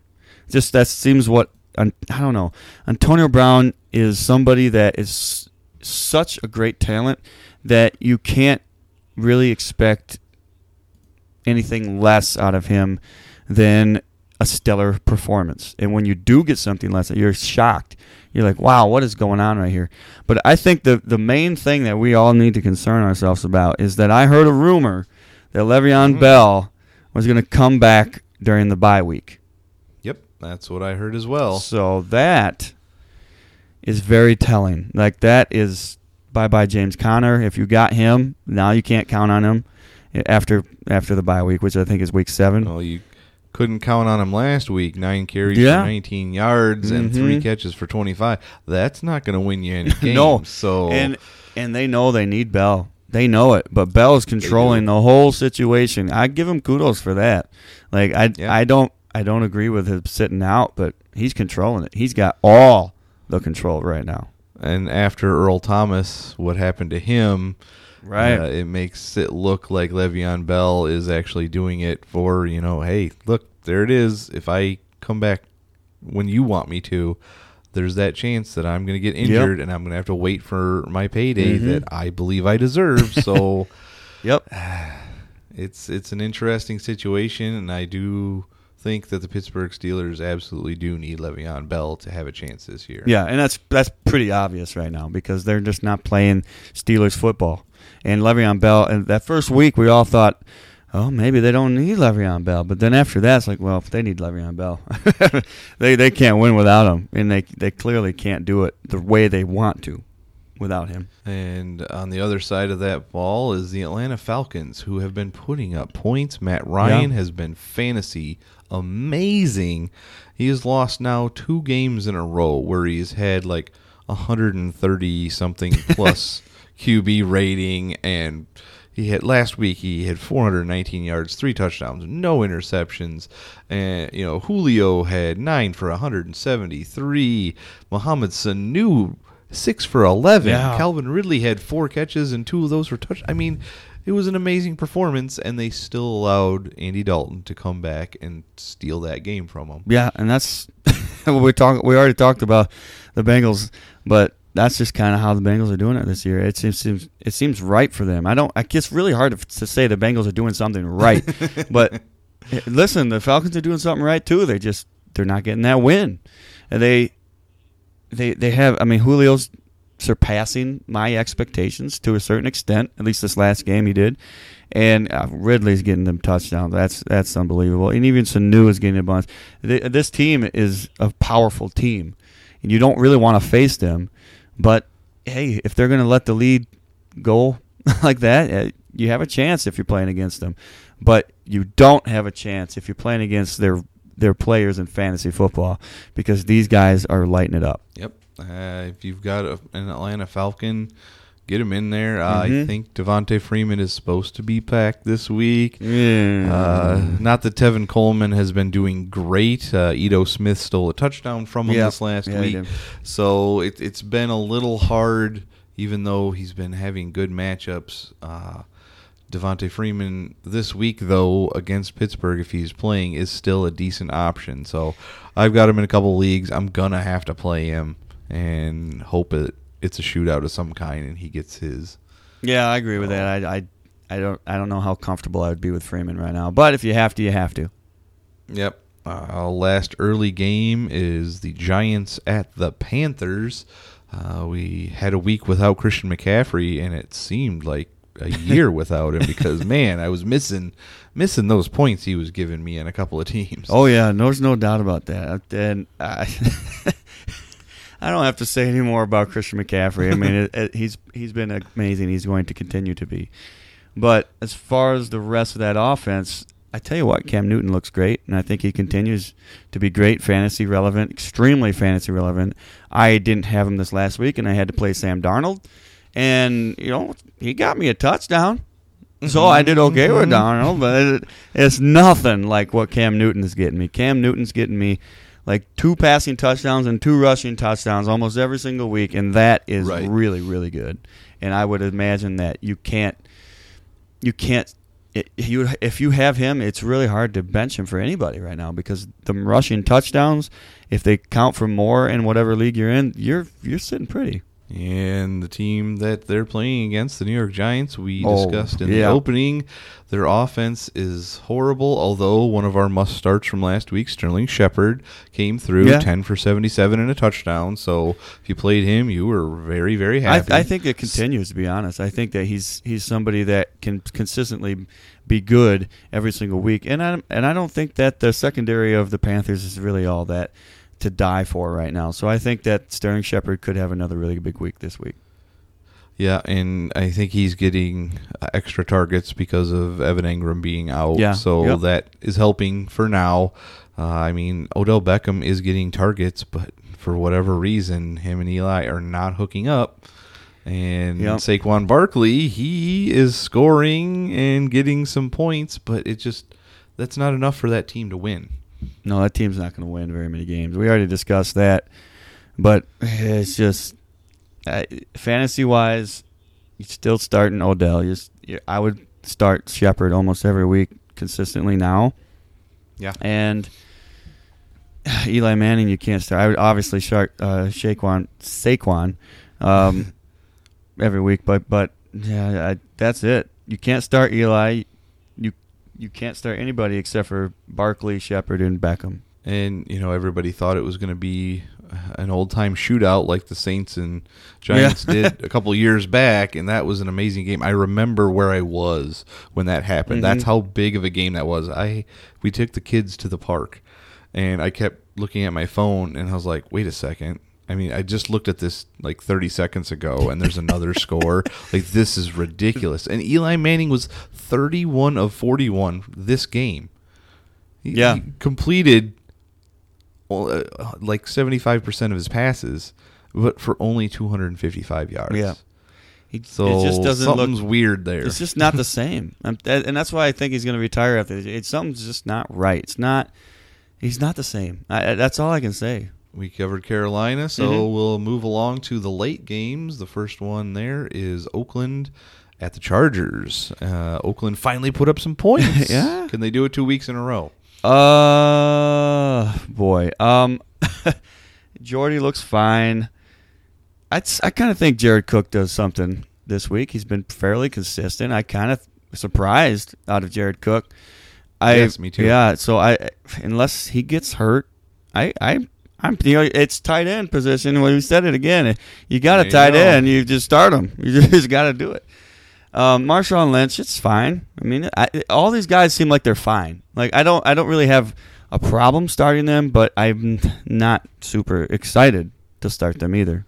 Just that seems what I don't know. Antonio Brown is somebody that is such a great talent that you can't really expect anything less out of him than a stellar performance. And when you do get something less, you're shocked. You're like, wow, what is going on right here? But I think the the main thing that we all need to concern ourselves about is that I heard a rumor that Le'Veon mm-hmm. Bell was going to come back during the bye week. Yep, that's what I heard as well. So that is very telling. Like that is bye bye James Conner. If you got him, now you can't count on him eh, after after the bye week, which I think is week seven. Well, you couldn't count on him last week. Nine carries Yeah. for 19 yards and three Mhm. catches for 25. That's not going to win you any games. No. So And and they know they need Bell. They know it, but Bell is controlling the whole situation. I give him kudos for that. Like I Yeah. I don't I don't agree with him sitting out, but he's controlling it. He's got all the control right now. and after Earl Thomas, what happened to him? Right. Uh, it makes it look like Le'Veon Bell is actually doing it for you know, hey, look, there it is. If I come back when you want me to, there's that chance that I'm going to get injured and I'm going to have to wait for my payday Mhm. that I believe I deserve. So Yep. it's it's an interesting situation, and I do think that the Pittsburgh Steelers absolutely do need Le'Veon Bell to have a chance this year. Yeah, and that's that's pretty obvious right now because they're just not playing Steelers football. And Le'Veon Bell, and that first week we all thought, oh, maybe they don't need Le'Veon Bell. But then after that, it's like, well, if they need Le'Veon Bell, they they can't win without him, and they they clearly can't do it the way they want to without him. And on the other side of that ball is the Atlanta Falcons, who have been putting up points. Matt Ryan Yeah. has been fantasy amazing. He has lost now two games in a row where he's had like 130 something plus QB rating and he had last week he had 419 yards, three touchdowns, no interceptions, and you know Julio had nine for 173. Mohamed Sanu six for 11. Yeah. Calvin Ridley had four catches and two of those were touch. I mean, it was an amazing performance, and they still allowed Andy Dalton to come back and steal that game from him. Yeah, and that's what we talk. We already talked about the Bengals, but that's just kind of how the Bengals are doing it this year. It seems, seems it seems right for them. I don't. I guess really hard to, to say the Bengals are doing something right, but eh, listen, the Falcons are doing something right too. They just they're not getting that win, and they they they have. I mean, Julio's surpassing my expectations to a certain extent. At least this last game he did. And uh, Ridley's getting them touchdowns. That's that's unbelievable. And even Sanu is getting a bunch. Th- This team is a powerful team, and you don't really want to face them. But hey, if they're going to let the lead go like that, eh, you have a chance if you're playing against them. But you don't have a chance if you're playing against their their players in fantasy football because these guys are lighting it up. Yep. Uh, if you've got a, an Atlanta Falcon, get him in there. Uh, I Mhm. think Devonta Freeman is supposed to be back this week. Yeah. Uh, not that Tevin Coleman has been doing great. Uh, Ito Smith stole a touchdown from him Yeah. this last Yeah, week. So it, it's been a little hard, even though he's been having good matchups. Uh, Devonta Freeman this week, though, against Pittsburgh, if he's playing, is still a decent option. So I've got him in a couple leagues. I'm gonna have to play him and hope it it's a shootout of some kind and he gets his. Yeah, I agree with that. I, I, I don't, I don't know how comfortable I would be with Freeman right now. But if you have to, you have to. Yep. Uh, last early game is the Giants at the Panthers. Uh, we had a week without Christian McCaffrey, and it seemed like a year without him because man, I was missing missing those points he was giving me in a couple of teams. Oh yeah, there's no doubt about that. And I, I don't have to say any more about Christian McCaffrey. I mean, it, it, he's he's been amazing. He's going to continue to be. But as far as the rest of that offense, I tell you what, Cam Newton looks great, and I think he continues to be great, fantasy relevant, extremely fantasy relevant. I didn't have him this last week, and I had to play Sam Darnold, and you know he got me a touchdown, so I did okay with mm-hmm. Darnold, but it, it's nothing like what Cam Newton is getting me. Cam Newton's getting me like two passing touchdowns and two rushing touchdowns almost every single week, and that is Right. really, really good. And I would imagine that you can't, you can't, it, you if you have him, it's really hard to bench him for anybody right now because the rushing touchdowns, if they count for more in whatever league you're in, you're you're sitting pretty. And the team that they're playing against, the New York Giants, we Oh, discussed in the opening. Their offense is horrible, although one of our must starts from last week, Sterling Shepard, came through Yeah. 10 for 77 and a touchdown. So if you played him, you were very, very I, happy. I think it continues. To be honest, I think that he's he's somebody that can consistently be good every single week, and I and I don't think that the secondary of the Panthers is really all that to die for right now. So I think that Sterling Shepard could have another really big week this week. Yeah, and I think he's getting uh, extra targets because of Evan Engram being out. Yeah, So yep. that is helping for now. Uh, I mean, Odell Beckham is getting targets, but for whatever reason, him and Eli are not hooking up. And Yep. Saquon Barkley, he is scoring and getting some points, but it just that's not enough for that team to win. No, that team's not going to win very many games. We already discussed that, but it's just uh, fantasy wise, you're still starting Odell. You're, s- you I would start Shepard almost every week consistently now. Yeah. And Eli Manning, you can't start. I would obviously start uh, Saquon, Saquon um, every week, but but yeah, I, that's it. You can't start Eli. You can't start anybody except for Barkley, Shepard, and Beckham. And you know, everybody thought it was going to be an old time shootout like the Saints and Giants Yeah. did a couple years back, and that was an amazing game. I remember where I was when that happened. That's Mhm. how big of a game that was. I we took the kids to the park, and I kept looking at my phone, and I was like, "Wait a second. I mean, I just looked at this like 30 seconds ago, and there's another score. Like this is ridiculous. And Eli Manning was 31 of 41 this game. He- Yeah. he completed well, uh, like 75% of his passes, but for only 255 yards. Yeah. He, So it just doesn't something's look. weird there. It's just not the same, and that's why I think he's going to retire after this. It's something's just not right. It's not. He's not the same. I- that's all I can say. We covered Carolina, so Mhm. we'll move along to the late games. The first one there is Oakland at the Chargers. Uh, Oakland finally put up some points. Yeah. Can they do it two weeks in a row? Uh, boy. Um, Jordy looks fine. I'd, s- I kind of think Jared Cook does something this week. He's been fairly consistent. I kind of surprised out of Jared Cook. I, Yes, me too. Yeah, so I unless he gets hurt, I I I'm you know it's tight end position. Well, we said it again. You got a tight go. end, you just start him. You just got to do it. Um, Marshawn Lynch, it's fine. I mean, I, all these guys seem like they're fine. Like I don't, I don't really have a problem starting them, but I'm not super excited to start them either.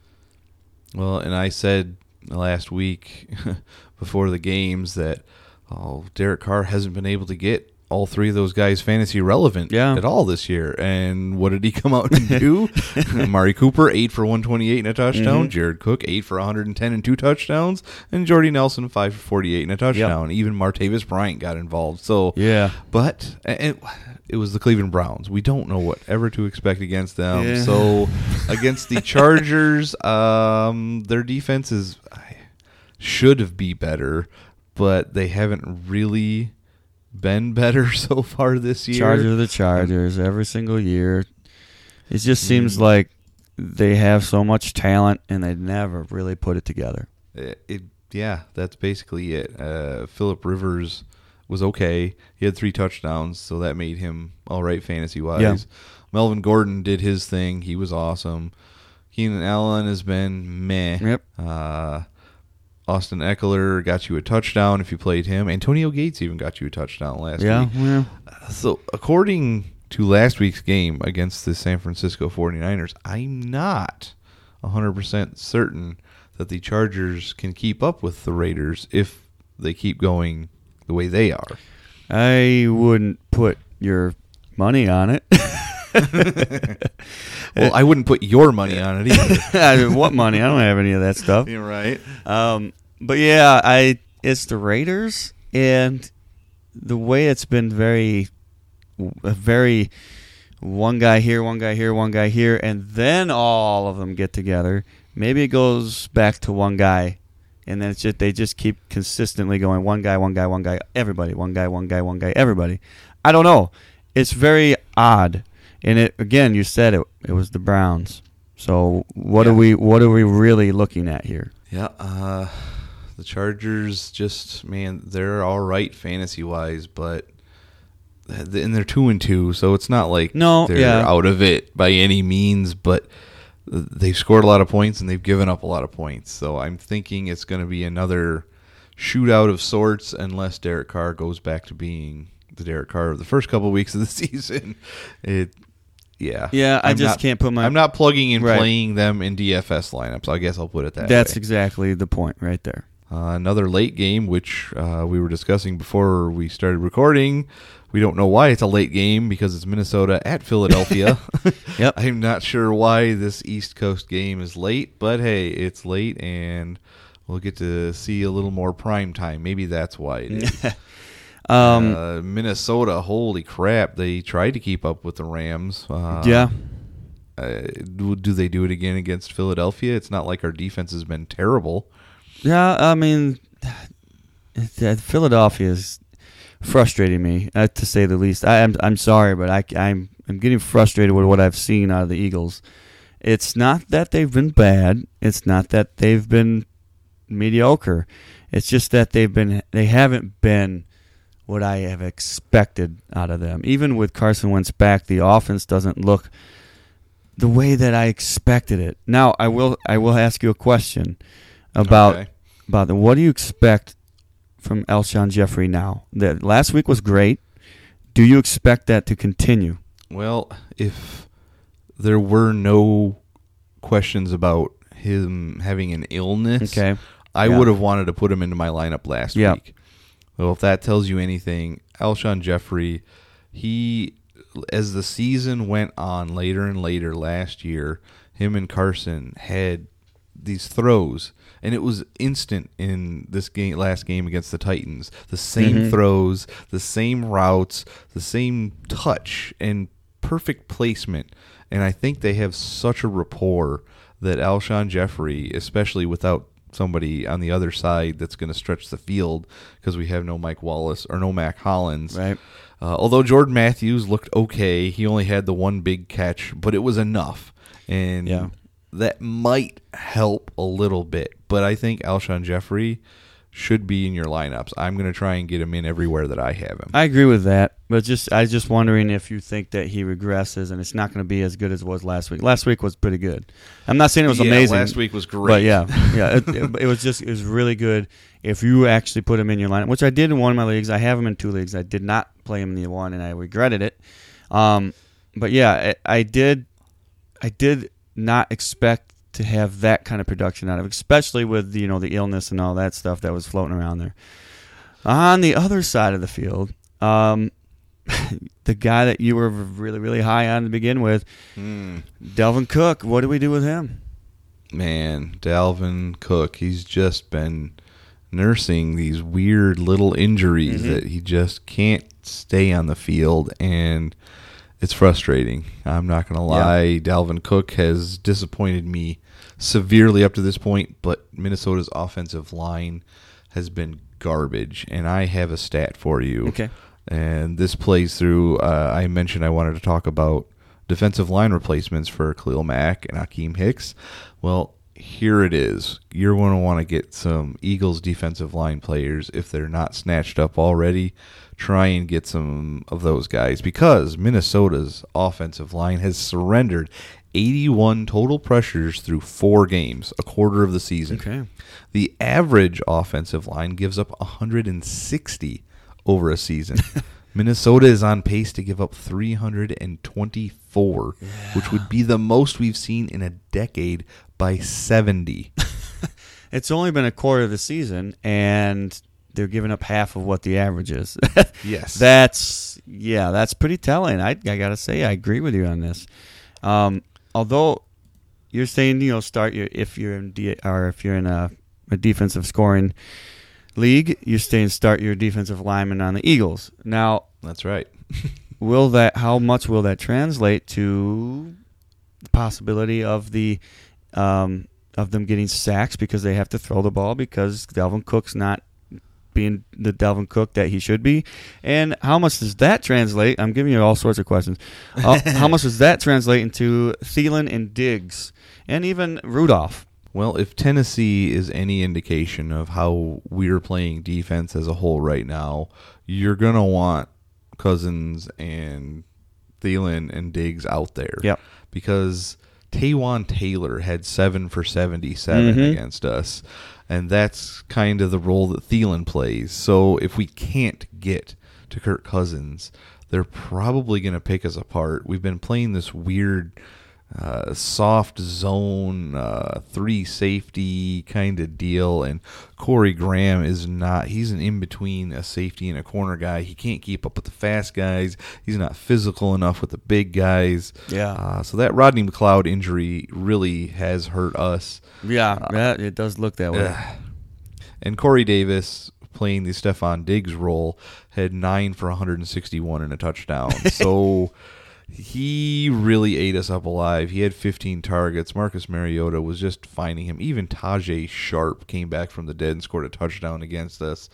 Well, and I said last week before the games that oh, Derek Carr hasn't been able to get all three of those guys fantasy relevant Yeah. at all this year. And what did he come out and do? Amari Cooper, 8 for 128 and a touchdown. Mhm. Jared Cook, 8 for 110 and two touchdowns. And Jordy Nelson, 5 for 48 and a touchdown. Even Martavis Bryant got involved. So, Yeah, but it, it was the Cleveland Browns. We don't know whatever to expect against them. Yeah. So against the Chargers, um, their defense is should have be better, but they haven't really been better so far this year. Chargers are the Chargers every single year. It just seems Mm. like they have so much talent and they never really put it together. It, it- yeah, that's basically it. Uh, Philip Rivers was okay. He had three touchdowns, so that made him all right fantasy wise. Yeah. Melvin Gordon did his thing. He was awesome. Keenan Allen has been meh. Yep. Uh, Austin Ekeler got you a touchdown if you played him. Antonio Gates even got you a touchdown last Yeah. week. Well, So, according to last week's game against the San Francisco 49ers, I'm not 100% certain that the Chargers can keep up with the Raiders if they keep going the way they are. I wouldn't put your money on it. Well, I wouldn't put your money on it either. I mean, what money? I don't have any of that stuff. You're right. Um, but yeah, I it's the Raiders, and the way it's been very, very one guy here, one guy here, one guy here, and then all of them get together. Maybe it goes back to one guy, and then it's just they just keep consistently going one guy, one guy, one guy, everybody, one guy, one guy, one guy, everybody. I don't know. It's very odd, and it again. You said it. It was the Browns. So what Yeah. are we? What are we really looking at here? Yeah, uh, the Chargers just man, they're all right fantasy wise, but and they're two and two, so it's not like No, they're yeah. out of it by any means. But they've scored a lot of points and they've given up a lot of points, so I'm thinking it's going to be another shootout of sorts, unless Derek Carr goes back to being the Derek Carr of the first couple weeks of the season. It. Yeah, Yeah, I I'm just not- can't put my- I'm not plugging and Right. playing them in DFS lineups. I guess I'll put it that That's way. exactly the point right there. Uh, another late game, which uh, we were discussing before we started recording. We don't know why it's a late game because it's Minnesota at Philadelphia. Yep. I'm not sure why this East Coast game is late, but hey, it's late and we'll get to see a little more prime time. Maybe that's why it is. Um, uh, Minnesota, holy crap! They tried to keep up with the Rams. Uh, yeah, uh, do, they do it again against Philadelphia? It's not like our defense has been terrible. yeah. I mean, Philadelphia is frustrating me uh, to say the least. I, am I'm sorry, but I, I'm I'm getting frustrated with what I've seen out of the Eagles. It's not that they've been bad. It's not that they've been mediocre. It's just that they've been they haven't been what I have expected out of them. Even with Carson Wentz back, the offense doesn't look the way that I expected it. Now, I will I will ask you a question about Okay. about the, what do you expect from Alshon Jeffery now? That last week was great. Do you expect that to continue? Well, if there were no questions about him having an illness, Okay. I Yeah. would have wanted to put him into my lineup last Yeah. week. Well, if that tells you anything, Alshon Jeffery, he as the season went on later and later last year, him and Carson had these throws and it was instant in this game last game against the Titans. The same Mhm. throws, the same routes, the same touch and perfect placement. And I think they have such a rapport that Alshon Jeffrey, especially without somebody on the other side that's going to stretch the field because we have no Mike Wallace or no Mack Hollins. Right. Uh, although Jordan Matthews looked okay, he only had the one big catch, but it was enough. And Yeah. that might help a little bit. But I think Alshon Jeffery should be in your lineups. I'm going to try and get him in everywhere that I have him. I agree with that, but just I just wondering if you think that he regresses and it's not going to be as good as it was last week. Last week was pretty good. I'm not saying it was Yeah, amazing. Last week was great. But yeah, yeah, it, it, it was just it was really good. If you actually put him in your lineup, which I did in one of my leagues, I have him in two leagues. I did not play him in the one, and I regretted it. Um, but yeah, I, I did. I did not expect to have that kind of production out of, especially with you know the illness and all that stuff that was floating around there. On the other side of the field, um, the guy that you were really really high on to begin with, Hmm. Dalvin Cook. What do we do with him? man, Dalvin Cook, he's just been nursing these weird little injuries Mm-hmm. that he just can't stay on the field and it's frustrating. I'm not going to lie. Dalvin Cook has disappointed me severely up to this point, but Minnesota's offensive line has been garbage and I have a stat for you. Okay. And this plays through uh, I mentioned I wanted to talk about defensive line replacements for Khalil Mack and Akiem Hicks. Well, here it is. You're going to want to get some Eagles defensive line players if they're not snatched up already. Try and get some of those guys because Minnesota's offensive line has surrendered 81 total pressures through four games, a quarter of the season. Okay. The average offensive line gives up 160 over a season. Minnesota is on pace to give up 324, which would be the most we've seen in a decade by 70. It's only been a quarter of the season, and they're giving up half of what the average is. Yes. that's yeah, that's pretty telling. I I gotta say, I agree with you on this. Um, although you're saying you know start your if you're in D, or if you're in a, a defensive scoring league, you're saying start your defensive lineman on the Eagles. Now, That's right. will that how much will that translate to the possibility of the um, of them getting sacks because they have to throw the ball because Dalvin Cook's not being the Dalvin Cook that he should be, and how much does that translate? I'm giving you all sorts of questions. Uh, how much does that translate into Thielen and Diggs and even Rudolph? Well, if Tennessee is any indication of how we're playing defense as a whole right now, you're going to want Cousins and Thielen and Diggs out there. Yep. Because Taywan Taylor had 7 for 77 Mhm. against us, and that's kind of the role that Thielen plays. So if we can't get to Kirk Cousins, they're probably going to pick us apart. We've been playing this weird uh, soft zone, uh, three safety kind of deal. And Corey Graham is not, he's an in between a safety and a corner guy. He can't keep up with the fast guys. He's not physical enough with the big guys. Yeah. Uh, so that Rodney McLeod injury really has hurt us. Yeah, yeah, it does look that way. And Corey Davis playing the Stefon Diggs role had nine for 161 and a touchdown. So he really ate us up alive. He had 15 targets. Marcus Mariota was just finding him. Even Tajae Sharpe came back from the dead and scored a touchdown against us.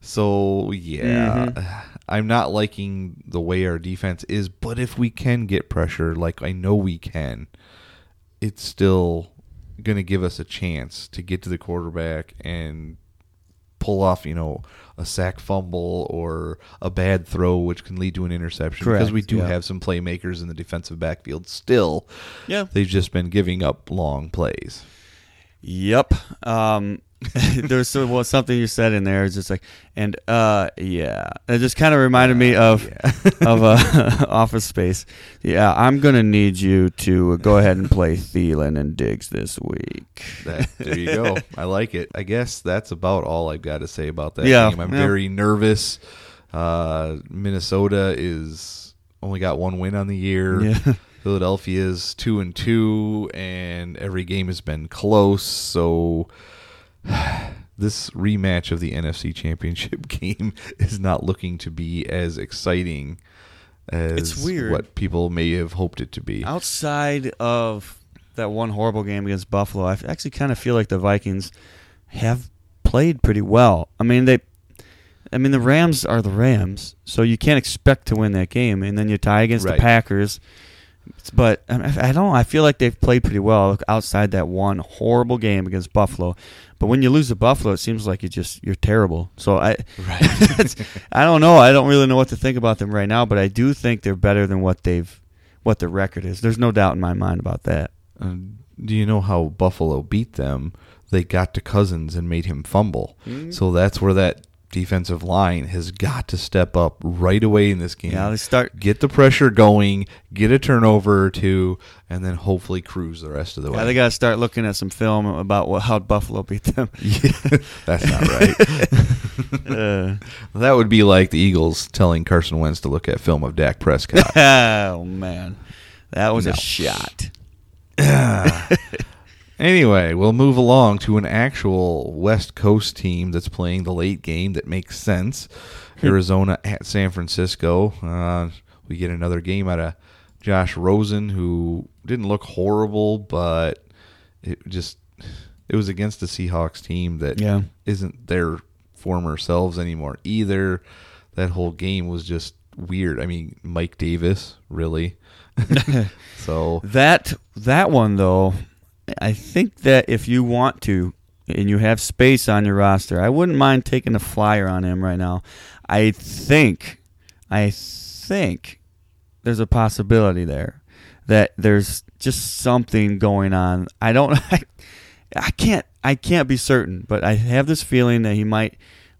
So yeah, mm-hmm. I'm not liking the way our defense is, but if we can get pressure, like I know we can, it's still going to give us a chance to get to the quarterback and pull off, you know, a sack fumble or a bad throw, which can lead to an interception. because we do yeah. have some playmakers in the defensive backfield still. Yeah. They've just been giving up long plays. Yep. Um, there's so- well, something you said in there is just like, and uh, yeah, it just kind of reminded me of of uh, Office Space. Yeah, I'm gonna need you to go ahead and play Thielen and Diggs this week. That, there you go. I like it. I guess that's about all I've got to say about that Yeah, game. I'm yeah. very nervous. Uh, Minnesota is only got one win on the year. Yeah. Philadelphia's two and two, and every game has been close. So this rematch of the NFC Championship game is not looking to be as exciting as It's weird. what people may have hoped it to be. Outside of that one horrible game against Buffalo, I actually kind of feel like the Vikings have played pretty well. I mean, they. I mean, the Rams are the Rams, so you can't expect to win that game, and then you tie against Right. the Packers. But I, don't. I feel like they've played pretty well outside that one horrible game against Buffalo. But when you lose to Buffalo, it seems like you just you're terrible. So I, Right. I don't know. I don't really know what to think about them right now. But I do think they're better than what they've, what their record is. There's no doubt in my mind about that. Uh, do you know how Buffalo beat them? They got to Cousins and made him fumble. Mm-hmm. So that's where that defensive line has got to step up right away in this game. Yeah, they start. get the pressure going, get a turnover or two, and then hopefully cruise the rest of the Yeah, way. they got to start looking at some film about what, how Buffalo beat them. Yeah, that's not right. uh, that would be like the Eagles telling Carson Wentz to look at film of Dak Prescott. oh man, that was No. a shot. Anyway, we'll move along to an actual West Coast team that's playing the late game that makes sense. Arizona at San Francisco. Uh, we get another game out of Josh Rosen, who didn't look horrible, but it just it was against the Seahawks team that Yeah. not their former selves anymore either. That whole game was just weird. I mean, Mike Davis, really. so That that one though, I think that if you want to and you have space on your roster, I wouldn't mind taking a flyer on him right now. I think, I think there's a possibility there that there's just something going on. I don't, I, I can't, I can't be certain, but I have this feeling that he might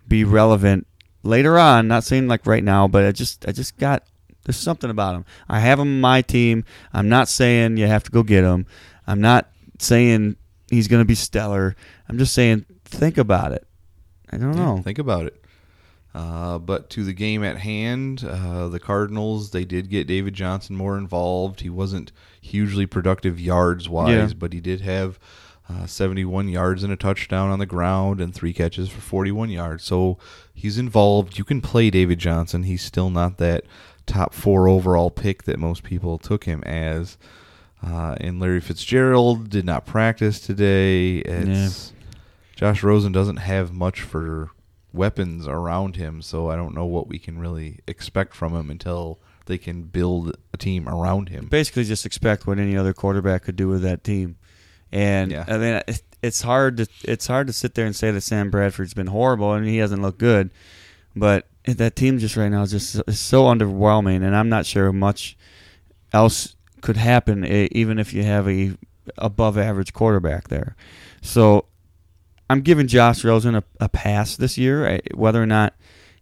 be relevant later on. Not saying like right now, but I just, I just got there's something about him. I have him on my team. I'm not saying you have to go get him. I'm not saying he's going to be stellar. I'm just saying think about it. I don't know. Think about it. Uh, but to the game at hand, uh, the Cardinals they did get David Johnson more involved. He wasn't hugely productive yards wise, Yeah. but he did have uh, 71 yards and a touchdown on the ground and three catches for 41 yards. So he's involved. You can play David Johnson. He's still not that top four overall pick that most people took him as. Uh, and Larry Fitzgerald did not practice today. It's, Josh Rosen doesn't have much for weapons around him, so I don't know what we can really expect from him until they can build a team around him. Basically, just expect what any other quarterback could do with that team. And Yeah. I mean, it's hard to it's hard to sit there and say that Sam Bradford's been horrible and he hasn't looked good, but that team just right now is just is so underwhelming, and I'm not sure much else could happen even if you have a above average quarterback there. So I'm giving Josh Rosen a, a pass this year, I- whether or not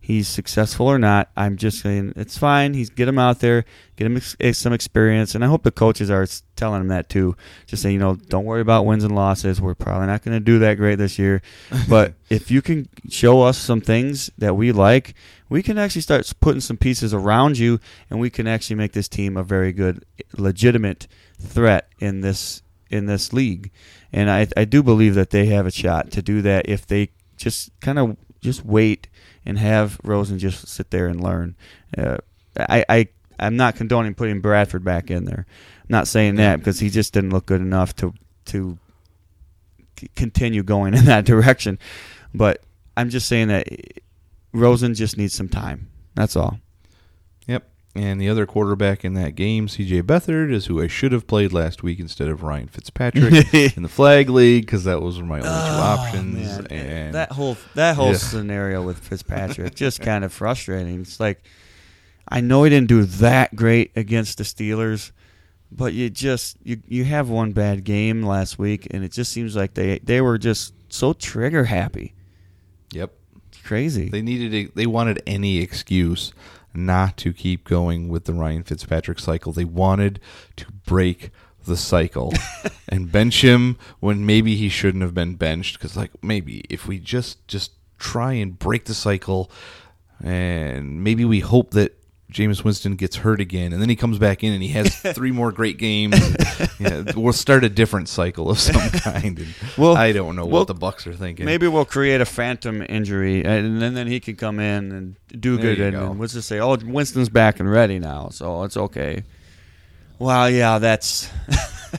he's successful or not. I'm just saying it's fine. He's get him out there, get him ex- eh, some experience, and I hope the coaches are telling him that too. Just saying, you know, don't worry about wins and losses. We're probably not going to do that great this year, but if you can show us some things that we like, we can actually start putting some pieces around you, and we can actually make this team a very good, legitimate threat in this in this league. And I I do believe that they have a shot to do that if they just kind of just wait and have Rosen just sit there and learn. Uh, I I I'm not condoning putting Bradford back in there. I'm not saying that because he just didn't look good enough to to continue going in that direction. But I'm just saying that Rosen just needs some time. That's all. Yep. And the other quarterback in that game, CJ Beathard, is who I should have played last week instead of Ryan Fitzpatrick in the flag league because that was my only two oh, options. Oh, Man, and that whole that whole Yeah. scenario with Fitzpatrick just kind of frustrating. It's like I know he didn't do that great against the Steelers, but you just you you have one bad game last week, and it just seems like they they were just so trigger happy. yep, crazy. they needed a, they wanted any excuse not to keep going with the Ryan Fitzpatrick cycle. They wanted to break the cycle and bench him when maybe he shouldn't have been benched because like maybe if we just just try and break the cycle and maybe we hope that Jameis Winston gets hurt again and then he comes back in and he has three more great games. yeah, we'll start a different cycle of some kind. And Well- I don't know well, what the Bucks are thinking. Maybe we'll create a phantom injury, and then, then he can come in and do There good. And, go. and let's just say, oh, Winston's back and ready now, so it's okay. Well, yeah, that's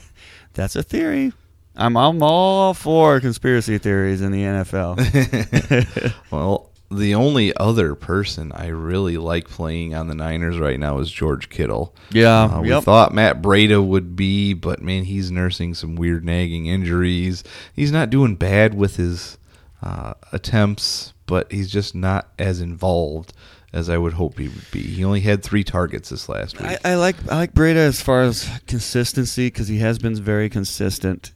that's a theory. I'm I'm all for conspiracy theories in the NFL. Well, the only other person I really like playing on the Niners right now is George Kittle. Yeah, Uh, we yep. thought Matt Breida would be, but man, he's nursing some weird nagging injuries. He's not doing bad with his uh, attempts, but he's just not as involved as I would hope he would be. He only had three targets this last week. I, I like I like Breida as far as consistency because he has been very consistent.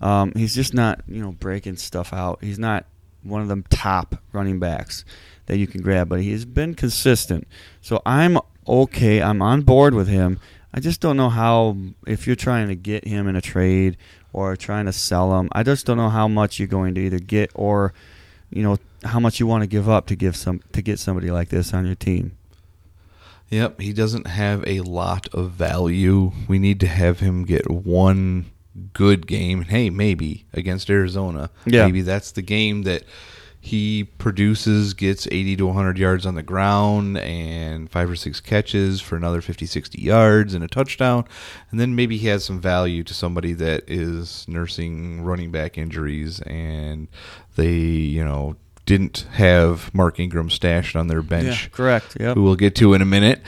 Um, he's just not you know breaking stuff out. He's not one of them top running backs that you can grab, but he's been consistent. So I'm okay. I'm on board with him. I just don't know how if you're trying to get him in a trade or trying to sell him. I just don't know how much you're going to either get or you know how much you want to give up to give some to get somebody like this on your team. Yep, he doesn't have a lot of value. We need to have him get one good game. Hey, maybe against Arizona. Yeah. Maybe that's the game that he produces, gets 80 to 100 yards on the ground and five or six catches for another 50, 60 yards and a touchdown. And then maybe he has some value to somebody that is nursing running back injuries and they, you know, didn't have Mark Ingram stashed on their bench correct. Yep. who we'll get to in a minute.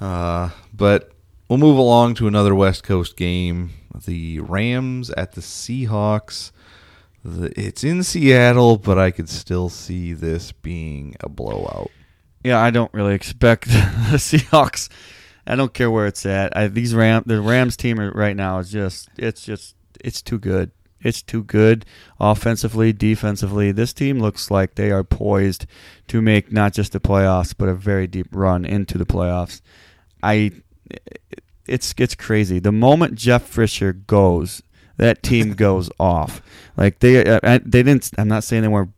Uh, but we'll move along to another West Coast game. The Rams at the Seahawks. The, it's in Seattle, but I could still see this being a blowout. Yeah, I don't really expect the Seahawks. I don't care where it's at. I, these Ram, the Rams team right now is just, it's just, it's too good. It's too good offensively, defensively. This team looks like they are poised to make not just the playoffs, but a very deep run into the playoffs. I, it's it's crazy. The moment Jeff Fisher goes, that team goes off. Like they uh, they didn't. I'm not saying they were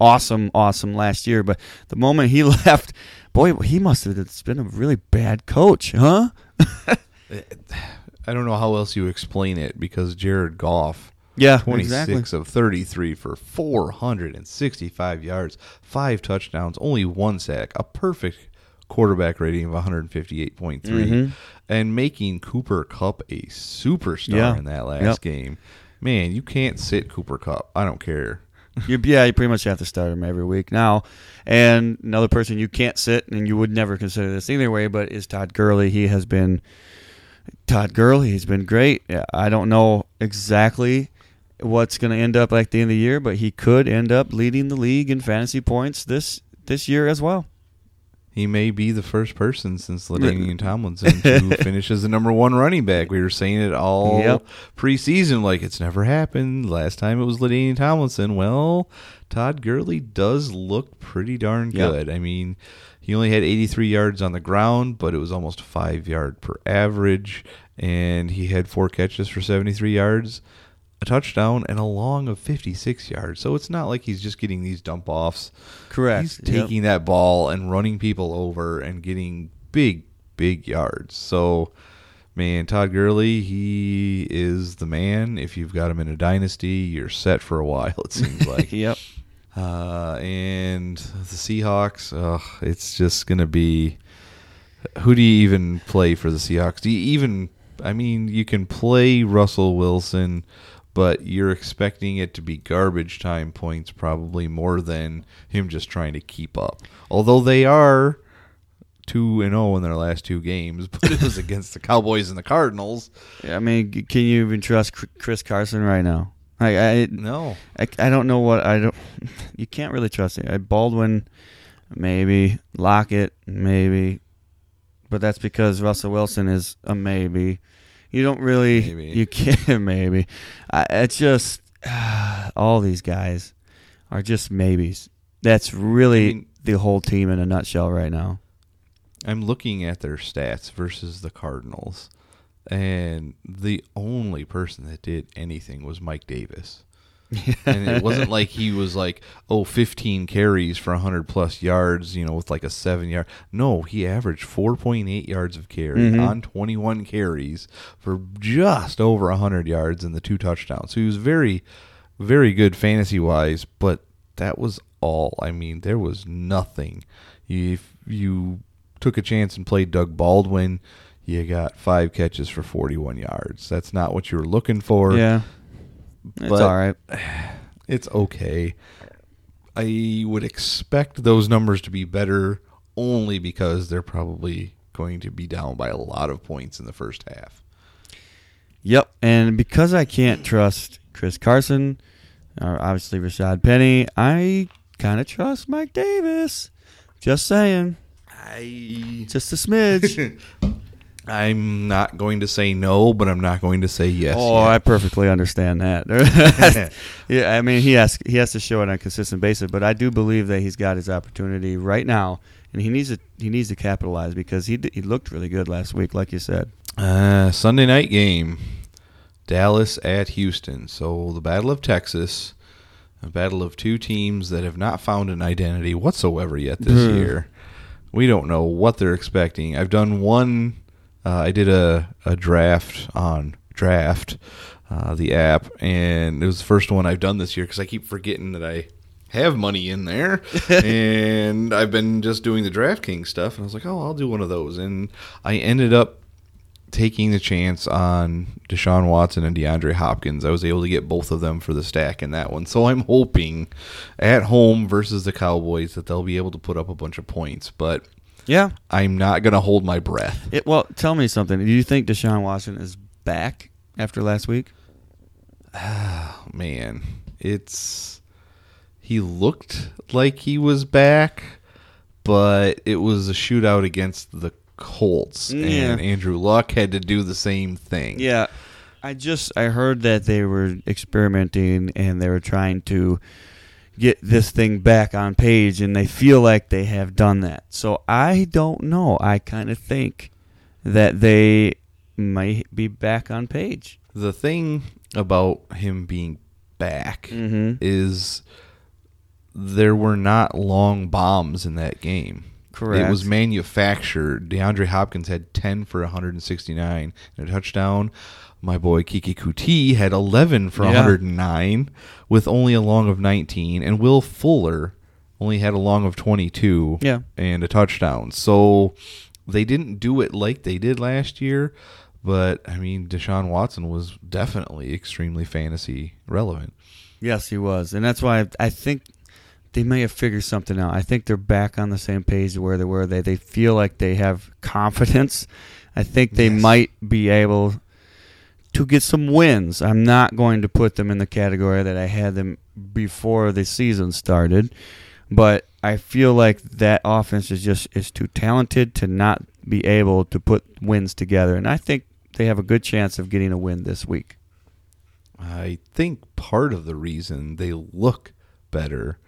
awesome, awesome last year, but the moment he left, boy, he must have been a really bad coach, huh? I don't know how else you explain it because Jared Goff, Yeah, 26 exactly. of 33 for 465 yards, five touchdowns, only one sack, a perfect quarterback rating of 158.3, Mhm. and making Cooper Kupp a superstar Yeah. in that last Yep. game. Man, you can't sit Cooper Kupp. I don't care. You, yeah, you pretty much have to start him every week now. And another person you can't sit, and you would never consider this either way, but is Todd Gurley. He has been Todd Gurley. He's been great. I don't know exactly what's going to end up like the end of the year, but he could end up leading the league in fantasy points this this year as well. He may be the first person since Ladainian Tomlinson to finish as the number one running back. We were saying it all Yep. preseason, like it's never happened. Last time it was Ladainian Tomlinson. Well, Todd Gurley does look pretty darn Yep. good. I mean, he only had 83 yards on the ground, but it was almost five yard per average, and he had four catches for 73 yards, a touchdown, and a long of 56 yards. So it's not like he's just getting these dump offs. Correct. He's Yep. taking that ball and running people over and getting big, big yards. So, man, Todd Gurley, he is the man. If you've got him in a dynasty, you're set for a while. It seems like. Yep. Uh, and the Seahawks, it's just gonna be. Who do you even play for the Seahawks? Do you even? I mean, you can play Russell Wilson, but you're expecting it to be garbage time points probably more than him just trying to keep up. Although they are two and zero in their last two games, but it was against the Cowboys and the Cardinals. I mean, can you even trust Chris Carson right now? I, I No, I, I don't know what I don't. You can't really trust it. Baldwin, maybe Lockett, maybe, but that's because Russell Wilson is a maybe. You don't really. Maybe. You can't maybe. I, it's just all these guys are just maybes. That's really I mean- the whole team in a nutshell right now. I'm looking at their stats versus the Cardinals, and the only person that did anything was Mike Davis. and it wasn't like he was like, oh, 15 carries for 100 plus yards, you know, with like a seven yard. No, he averaged 4.8 yards of carry Mhm. on 21 carries for just over 100 yards and the two touchdowns. So he was very, very good fantasy wise, but that was all. I mean, there was nothing. If you took a chance and played Doug Baldwin, you got five catches for 41 yards. That's not what you were looking for. yeah, it's all right. It's okay. I would expect those numbers to be better only because they're probably going to be down by a lot of points in the first half. Yep, and because I can't trust Chris Carson, or obviously Rashad Penny, I kind of trust Mike Davis. Just saying, I just a smidge. I'm not going to say no, but I'm not going to say yes. oh, yet. I perfectly understand that. yeah, I mean he has he has to show it on a consistent basis, but I do believe that he's got his opportunity right now, and he needs to he needs to capitalize because he he looked really good last week, like you said. Uh, Sunday night game, Dallas at Houston. So the Battle of Texas, a battle of two teams that have not found an identity whatsoever yet this year. We don't know what they're expecting. I've done one. Uh, I did a, a draft on draft, uh, the app, and it was the first one I've done this year because I keep forgetting that I have money in there, and I've been just doing the DraftKings stuff, and I was like, oh, I'll do one of those, and I ended up taking the chance on Deshaun Watson and DeAndre Hopkins. I was able to get both of them for the stack in that one. So I'm hoping at home versus the Cowboys that they'll be able to put up a bunch of points, but Yeah. I'm not going to hold my breath. It, well, tell me something. Do you think Deshaun Watson is back after last week? Oh, man, it's he looked like he was back, but it was a shootout against the Colts, Yeah. and mm. Andrew Luck had to do the same thing. Yeah. I just I heard that they were experimenting and they were trying to get this thing back on page and they feel like they have done that. So I don't know. I kind of think that they might be back on page. The thing about him being back Mhm. is there were not long bombs in that game. Correct. It was manufactured. DeAndre Hopkins had 10 for 169 and a touchdown. My boy Keke Coutee had 11 for Yeah. 109 with only a long of 19. And Will Fuller only had a long of 22 Yeah. and a touchdown. So they didn't do it like they did last year. But, I mean, Deshaun Watson was definitely extremely fantasy relevant. Yes, he was, and that's why I, think they may have figured something out. I think they're back on the same page where they were. They they feel like they have confidence. I think they Yes. might be able to get some wins. I'm not going to put them in the category that I had them before the season started, but I feel like that offense is just is too talented to not be able to put wins together, and I think they have a good chance of getting a win this week. I think part of the reason they look better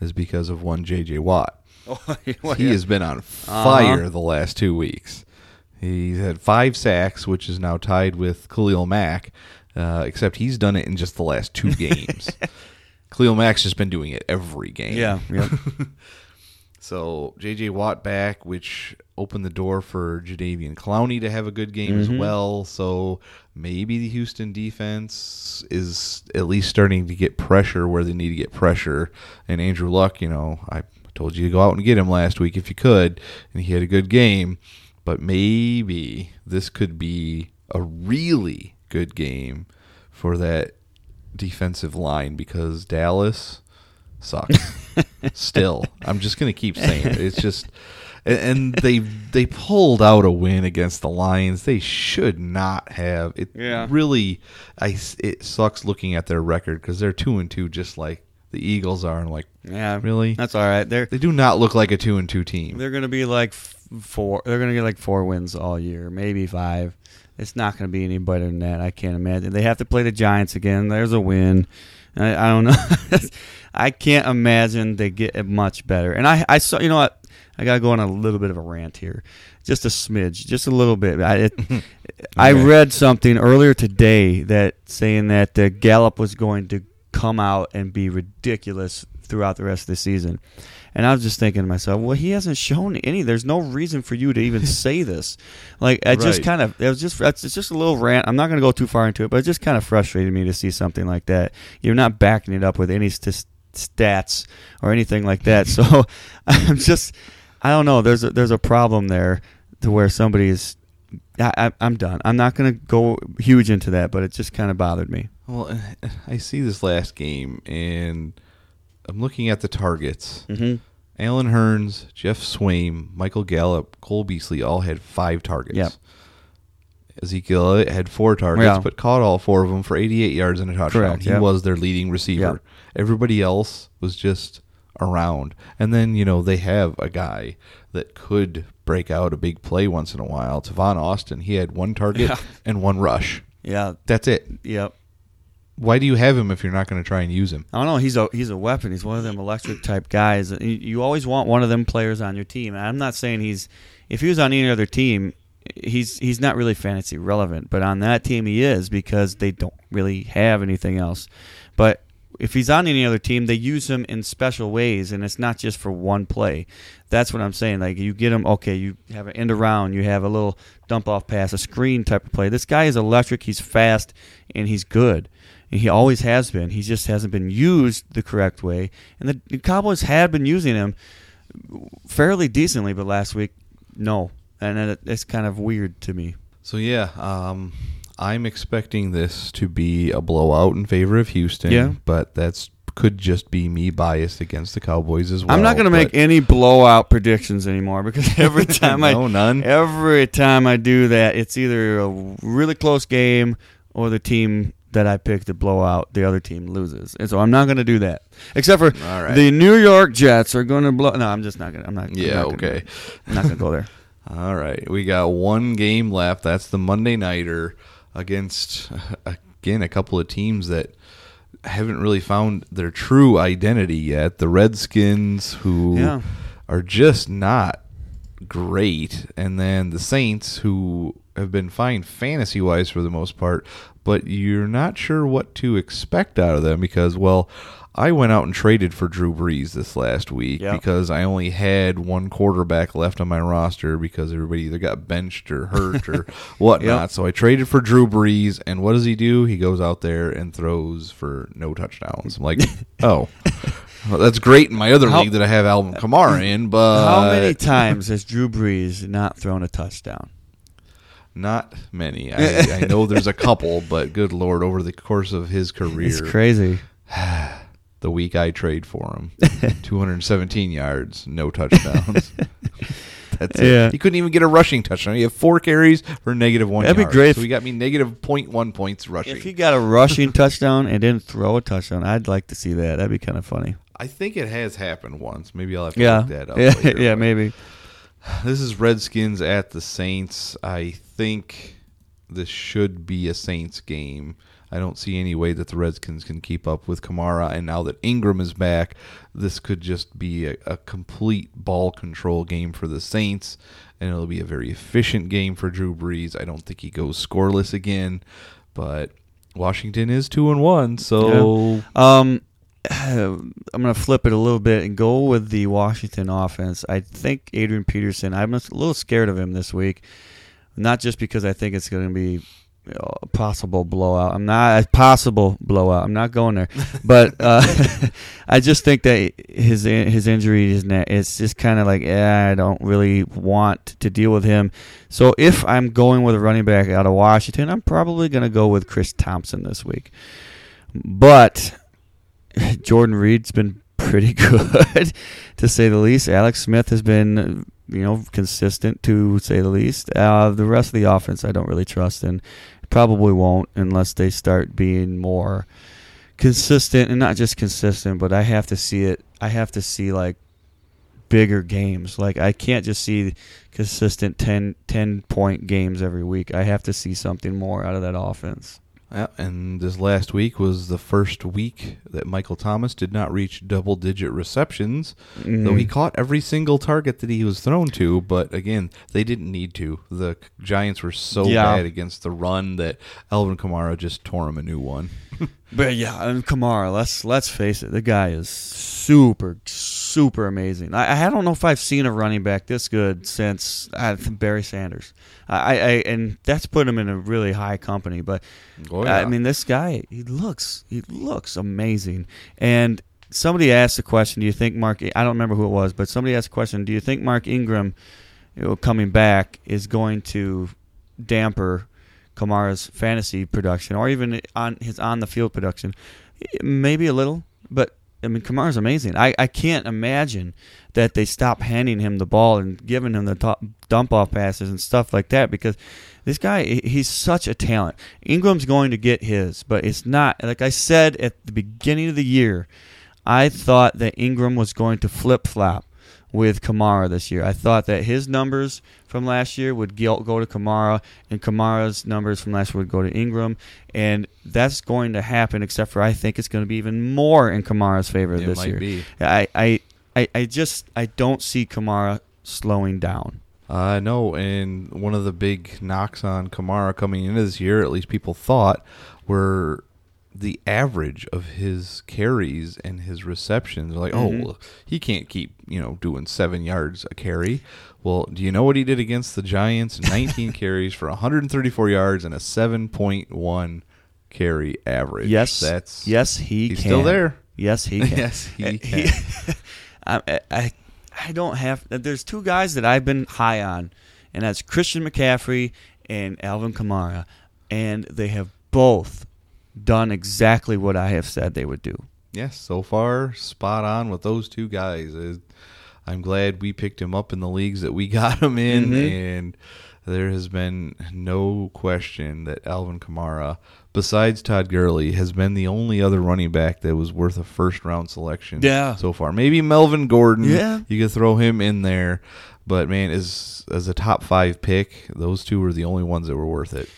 is because of one J.J. Watt. Oh, he has been on uh-huh. fire the last two weeks. He's had five sacks, which is now tied with Khalil Mack, uh, except he's done it in just the last two games. Khalil Mack's just been doing it every game. Yeah. So J.J. Watt back, which opened the door for Jadeveon Clowney to have a good game Mm-hmm. as well. So maybe the Houston defense is at least starting to get pressure where they need to get pressure. And Andrew Luck, you know, I told you to go out and get him last week if you could, and he had a good game. But maybe this could be a really good game for that defensive line because Dallas sucks. Still, I'm just gonna keep saying it. It's just, and- they they pulled out a win against the Lions. They should not have. It Yeah. really, I it sucks looking at their record because they're two and two, just like the Eagles are. And like, Yeah, Really? That's all right. They're they do not look like a two and two team. they're gonna be like four. They're gonna get like four wins all year, maybe five. It's not gonna be any better than that. I can't imagine. They have to play the Giants again. There's a win. I, I don't know. I can't imagine they get it much better. And I I saw you know what. I gotta go on a little bit of a rant here, just a smidge, just a little bit. I it, I read something earlier today that saying that uh, Gallup was going to come out and be ridiculous throughout the rest of the season. And I was just thinking to myself, well, he hasn't shown any. There's no reason for you to even say this. Like, I just Right. kind of, it was just, it's it's just a little rant. I'm not going to go too far into it, but it just kind of frustrated me to see something like that. You're not backing it up with any st- stats or anything like that. So I'm just, I don't know. There's a, there's a problem there to where somebody is. I, I, I'm done. I'm not going to go huge into that, but it just kind of bothered me. Well, I see this last game, and I'm looking at the targets. Mm-hmm. Allen Hurns, Geoff Swaim, Michael Gallup, Cole Beasley all had five targets. Yep. Ezekiel had four targets, Yeah. but caught all four of them for 88 yards and a touchdown. Correct, He yep. was their leading receiver. Yep. Everybody else was just around. And then, you know, they have a guy that could break out a big play once in a while. Tavon Austin, he had one target Yeah. and one rush. Yeah. That's it. Yep. Why do you have him if you're not going to try and use him? I don't know. He's a he's a weapon. He's one of them electric type guys. You, always want one of them players on your team. And I'm not saying he's if he was on any other team, he's he's not really fantasy relevant. But on that team, he is because they don't really have anything else. But if he's on any other team, they use him in special ways, and it's not just for one play. That's what I'm saying. Like you get him, okay, you have an end around, you have a little dump off pass, a screen type of play. This guy is electric. He's fast, and he's good. He always has been. He just hasn't been used the correct way. And the, the Cowboys had been using him fairly decently, but last week, no. And it, it's kind of weird to me. So yeah, um, I'm expecting this to be a blowout in favor of Houston. Yeah. but that's could just be me biased against the Cowboys as well. I'm not going to make any blowout predictions anymore because every time I No, none? every time I do that, it's either a really close game or the team that I pick to blow out the other team loses. And so I'm not going to do that. Except for right. the New York Jets are going to blow. No, I'm just not going to. I'm not. I'm Yeah, not gonna- okay. I'm not going to go there. All right, we got one game left. That's the Monday nighter against again a couple of teams that haven't really found their true identity yet. The Redskins, who Yeah. are just not great, and then the Saints, who have been fine fantasy wise for the most part, but you're not sure what to expect out of them because, well, I went out and traded for Drew Brees this last week Yep. because I only had one quarterback left on my roster because everybody either got benched or hurt or whatnot. Yep. So I traded for Drew Brees, and what does he do? He goes out there and throws for no touchdowns. I'm like, oh. Well, that's great in my other How- league that I have Alvin Kamara in, but How many times has Drew Brees not thrown a touchdown? Not many. I, I know there's a couple, but good lord, over the course of his career, It's crazy. the week I trade for him, 217 yards, no touchdowns. That's Yeah. it. He couldn't even get a rushing touchdown. He had four carries for negative one. That'd be great So if- he got me negative 0.1 points rushing. If he got a rushing touchdown and didn't throw a touchdown, I'd like to see that. That'd be kind of funny. I think it has happened once. Maybe I'll have to Yeah, look that up. yeah, later, yeah, maybe. This is Redskins at the Saints. I think this should be a Saints game. I don't see any way that the Redskins can keep up with Kamara. And now that Ingram is back, this could just be a, a complete ball control game for the Saints. And it'll be a very efficient game for Drew Brees. I don't think he goes scoreless again. But Washington is 2 and 1. So. Um, I'm going to flip it a little bit and go with the Washington offense. I think Adrian Peterson, I'm a little scared of him this week. Not just because I think it's going to be you know, a possible blowout. I'm not a possible blowout. I'm not going there, but uh, I just think that his his injury is it's just kind of like yeah, I don't really want to deal with him. So if I'm going with a running back out of Washington, I'm probably going to go with Chris Thompson this week. But Jordan Reed's been pretty good, to say the least. Alex Smith has been, you know, consistent to say the least. Uh, the rest of the offense, I don't really trust, and probably won't unless they start being more consistent, and not just consistent, but I have to see it. I have to see like bigger games. Like I can't just see consistent 10, 10 point games every week. I have to see something more out of that offense. Yeah, and this last week was the first week that Michael Thomas did not reach double digit receptions, though he Mhm. caught every single target that he was thrown to. But again, they didn't need to. The Giants were so Yeah. bad against the run that Alvin Kamara just tore him a new one. But yeah, and Kamara, let's let's face it, the guy is super super amazing. I, I don't know if I've seen a running back this good since uh, Barry Sanders. I, I and that's put him in a really high company. But Oh, I mean, this guy he looks he looks amazing. And somebody asked a question, "Do you think Mark?" I don't remember who it was, but somebody asked a question, "Do you think Mark Ingram, you know, coming back, is going to damper?" Kamara's fantasy production, or even on his on the field production, maybe a little. But I mean, Kamara's amazing. I, I can't imagine that they stop handing him the ball and giving him the top, dump off passes and stuff like that because this guy he's such a talent. Ingram's going to get his, but it's not like I said at the beginning of the year. I thought that Ingram was going to flip flop with Kamara this year. I thought that his numbers from last year would go to Kamara, and Kamara's numbers from last year would go to Ingram, and that's going to happen. Except for I think it's going to be even more in Kamara's favor It this might year. be. I, I, I, I just I don't see Kamara slowing down. I know, and one of the big knocks on Kamara coming into this year, at least people thought, were the average of his carries and his receptions. Like, Mhm. oh, well, he can't keep you know doing seven yards a carry. Well, do you know what he did against the Giants? 19 carries for 134 yards and a 7.1 carry average. Yes, that's yes he he's can. still there. Yes he can. Yes, he Uh, can. I, I I don't have. There's two guys that I've been high on, and that's Christian McCaffrey and Alvin Kamara, and they have both done exactly what I have said they would do. Yes, so far spot on with those two guys. Uh, I'm glad we picked him up in the leagues that we got him in, Mhm. and there has been no question that Alvin Kamara, besides Todd Gurley, has been the only other running back that was worth a first round selection Yeah. so far. Maybe Melvin Gordon. Yeah. You could throw him in there. But man, as as a top five pick, those two were the only ones that were worth it.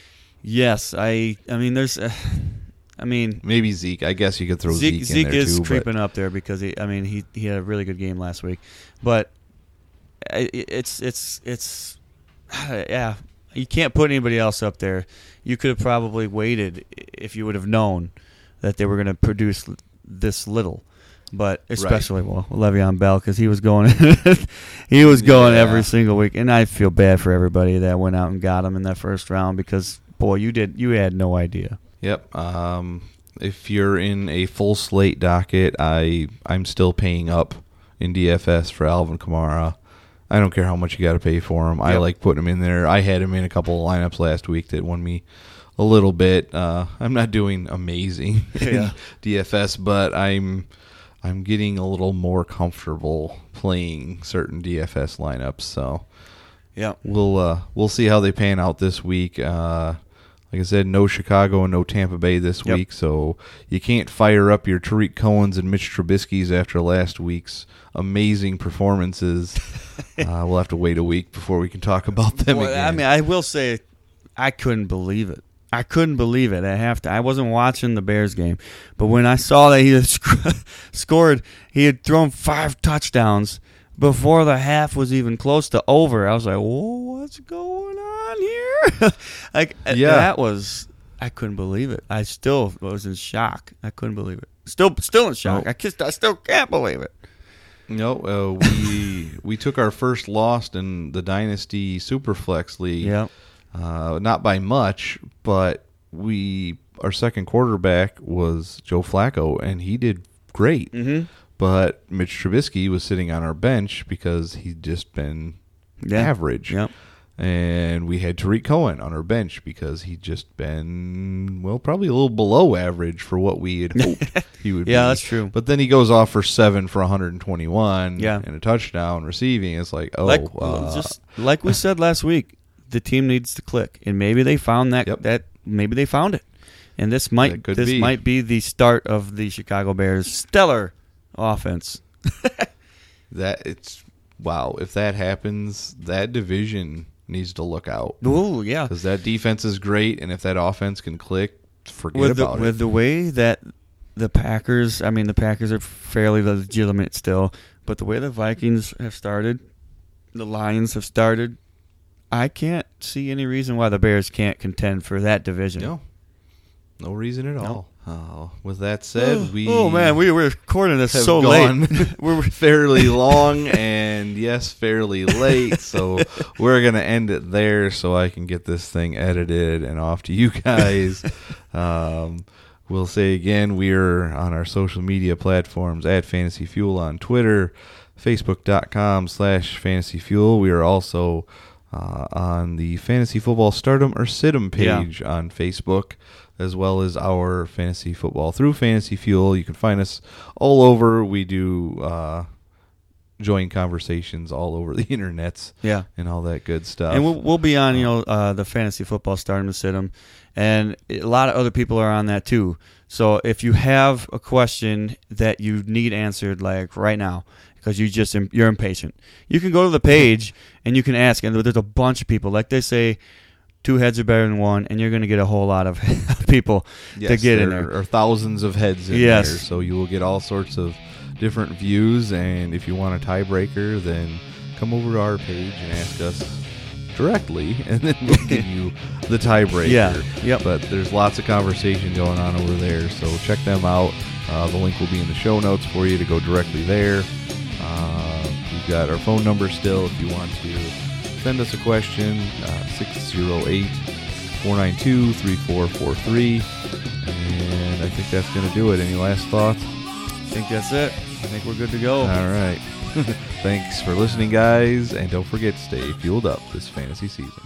Yes, I. I mean, there's. Uh, I mean, Maybe Zeke. I guess you could throw Zeke, Zeke, Zeke in there is too. but- creeping up there because he. I mean, he he had a really good game last week, but it's it's it's yeah. You can't put anybody else up there. You could have probably waited if you would have known that they were going to produce this little. But especially well, Le'Veon Bell because he was going, he was going Yeah. every single week, and I feel bad for everybody that went out and got him in that first round because boy, you did you had no idea. Yep. Um, if you're in a full slate docket, I I'm still paying up in DFS for Alvin Kamara. I don't care how much you got to pay for him. I like putting him in there. I had him in a couple of lineups last week that won me a little bit. Uh, I'm not doing amazing in Yeah. DFS, but I'm I'm getting a little more comfortable playing certain DFS lineups. So Yeah, we'll uh, we'll see how they pan out this week. Uh, like I said, no Chicago and no Tampa Bay this Yep. week, so you can't fire up your Tarik Cohen's and Mitch Trubisky's after last week's amazing performances. uh, we'll have to wait a week before we can talk about them Well, again. I mean, I will say, I couldn't believe it. I couldn't believe it. I have to. I wasn't watching the Bears game, but when I saw that he had sc- scored, he had thrown five touchdowns before the half was even close to over. I was like, "Whoa, what's going on here?" like, uh, Yeah. that was. I couldn't believe it. I still was in shock. I couldn't believe it. Still, still in shock. Nope. I just, I still can't believe it. no, uh, we we took our first loss in the Dynasty Superflex League. Yeah. uh, not by much, but we our second quarterback was Joe Flacco, and he did great. Mm-hmm. But Mitch Trubisky was sitting on our bench because he'd just been Yeah. average. Yep. And we had Tarik Cohen on our bench because he'd just been well, probably a little below average for what we had hoped he would be. Yeah, that's true. But then he goes off for seven for 121 Yeah. and a touchdown receiving. It's like, oh, like uh, just like we said last week, the team needs to click, and maybe they found that Yep. that maybe they found it, and this might this be. might be the start of the Chicago Bears' stellar offense. that it's wow. If that happens, that division needs to look out Ooh, yeah, because that defense is great, and if that offense can click, forget with the about with the way that the Packers, I mean, the Packers are fairly legitimate still, but the way the Vikings have started, the Lions have started. I can't see any reason why the Bears can't contend for that division. No, no reason at No. all. Oh, with that said, we oh man, we were recording this so late. we're fairly long and yes, fairly late. So we're gonna end it there, so I can get this thing edited and off to you guys. Um, we'll say again, we're on our social media platforms at Fantasy Fuel on Twitter, Facebook.com slash Fantasy Fuel. We are also uh, on the Fantasy Football Stardom or Yeah. page on Facebook, as well as our Fantasy Football through Fantasy Fuel. You can find us all over. We do uh, join conversations all over the internets yeah. and all that good stuff. and we'll, we'll be on you know uh, the fantasy football stardom to sit 'em, and a lot of other people are on that too so if you have a question that you need answered like right now because you just you're impatient you can go to the page and you can ask and there's a bunch of people like they say two heads are better than one and you're going to get a whole lot of people to Yes, get in there Or thousands of heads in Yes. there, so you will get all sorts of different views. And if you want a tiebreaker, then come over to our page and ask us directly, and then we'll give you the tiebreaker. Yeah, yep. But there's lots of conversation going on over there, so check them out. Uh, the link will be in the show notes for you to go directly there. Uh, we've got our phone number still if you want to send us a question uh, 608 492 3443. And I think that's going to do it. Any last thoughts? i think that's it i think we're good to go All right. Thanks for listening, guys. And don't forget to stay fueled up this fantasy season.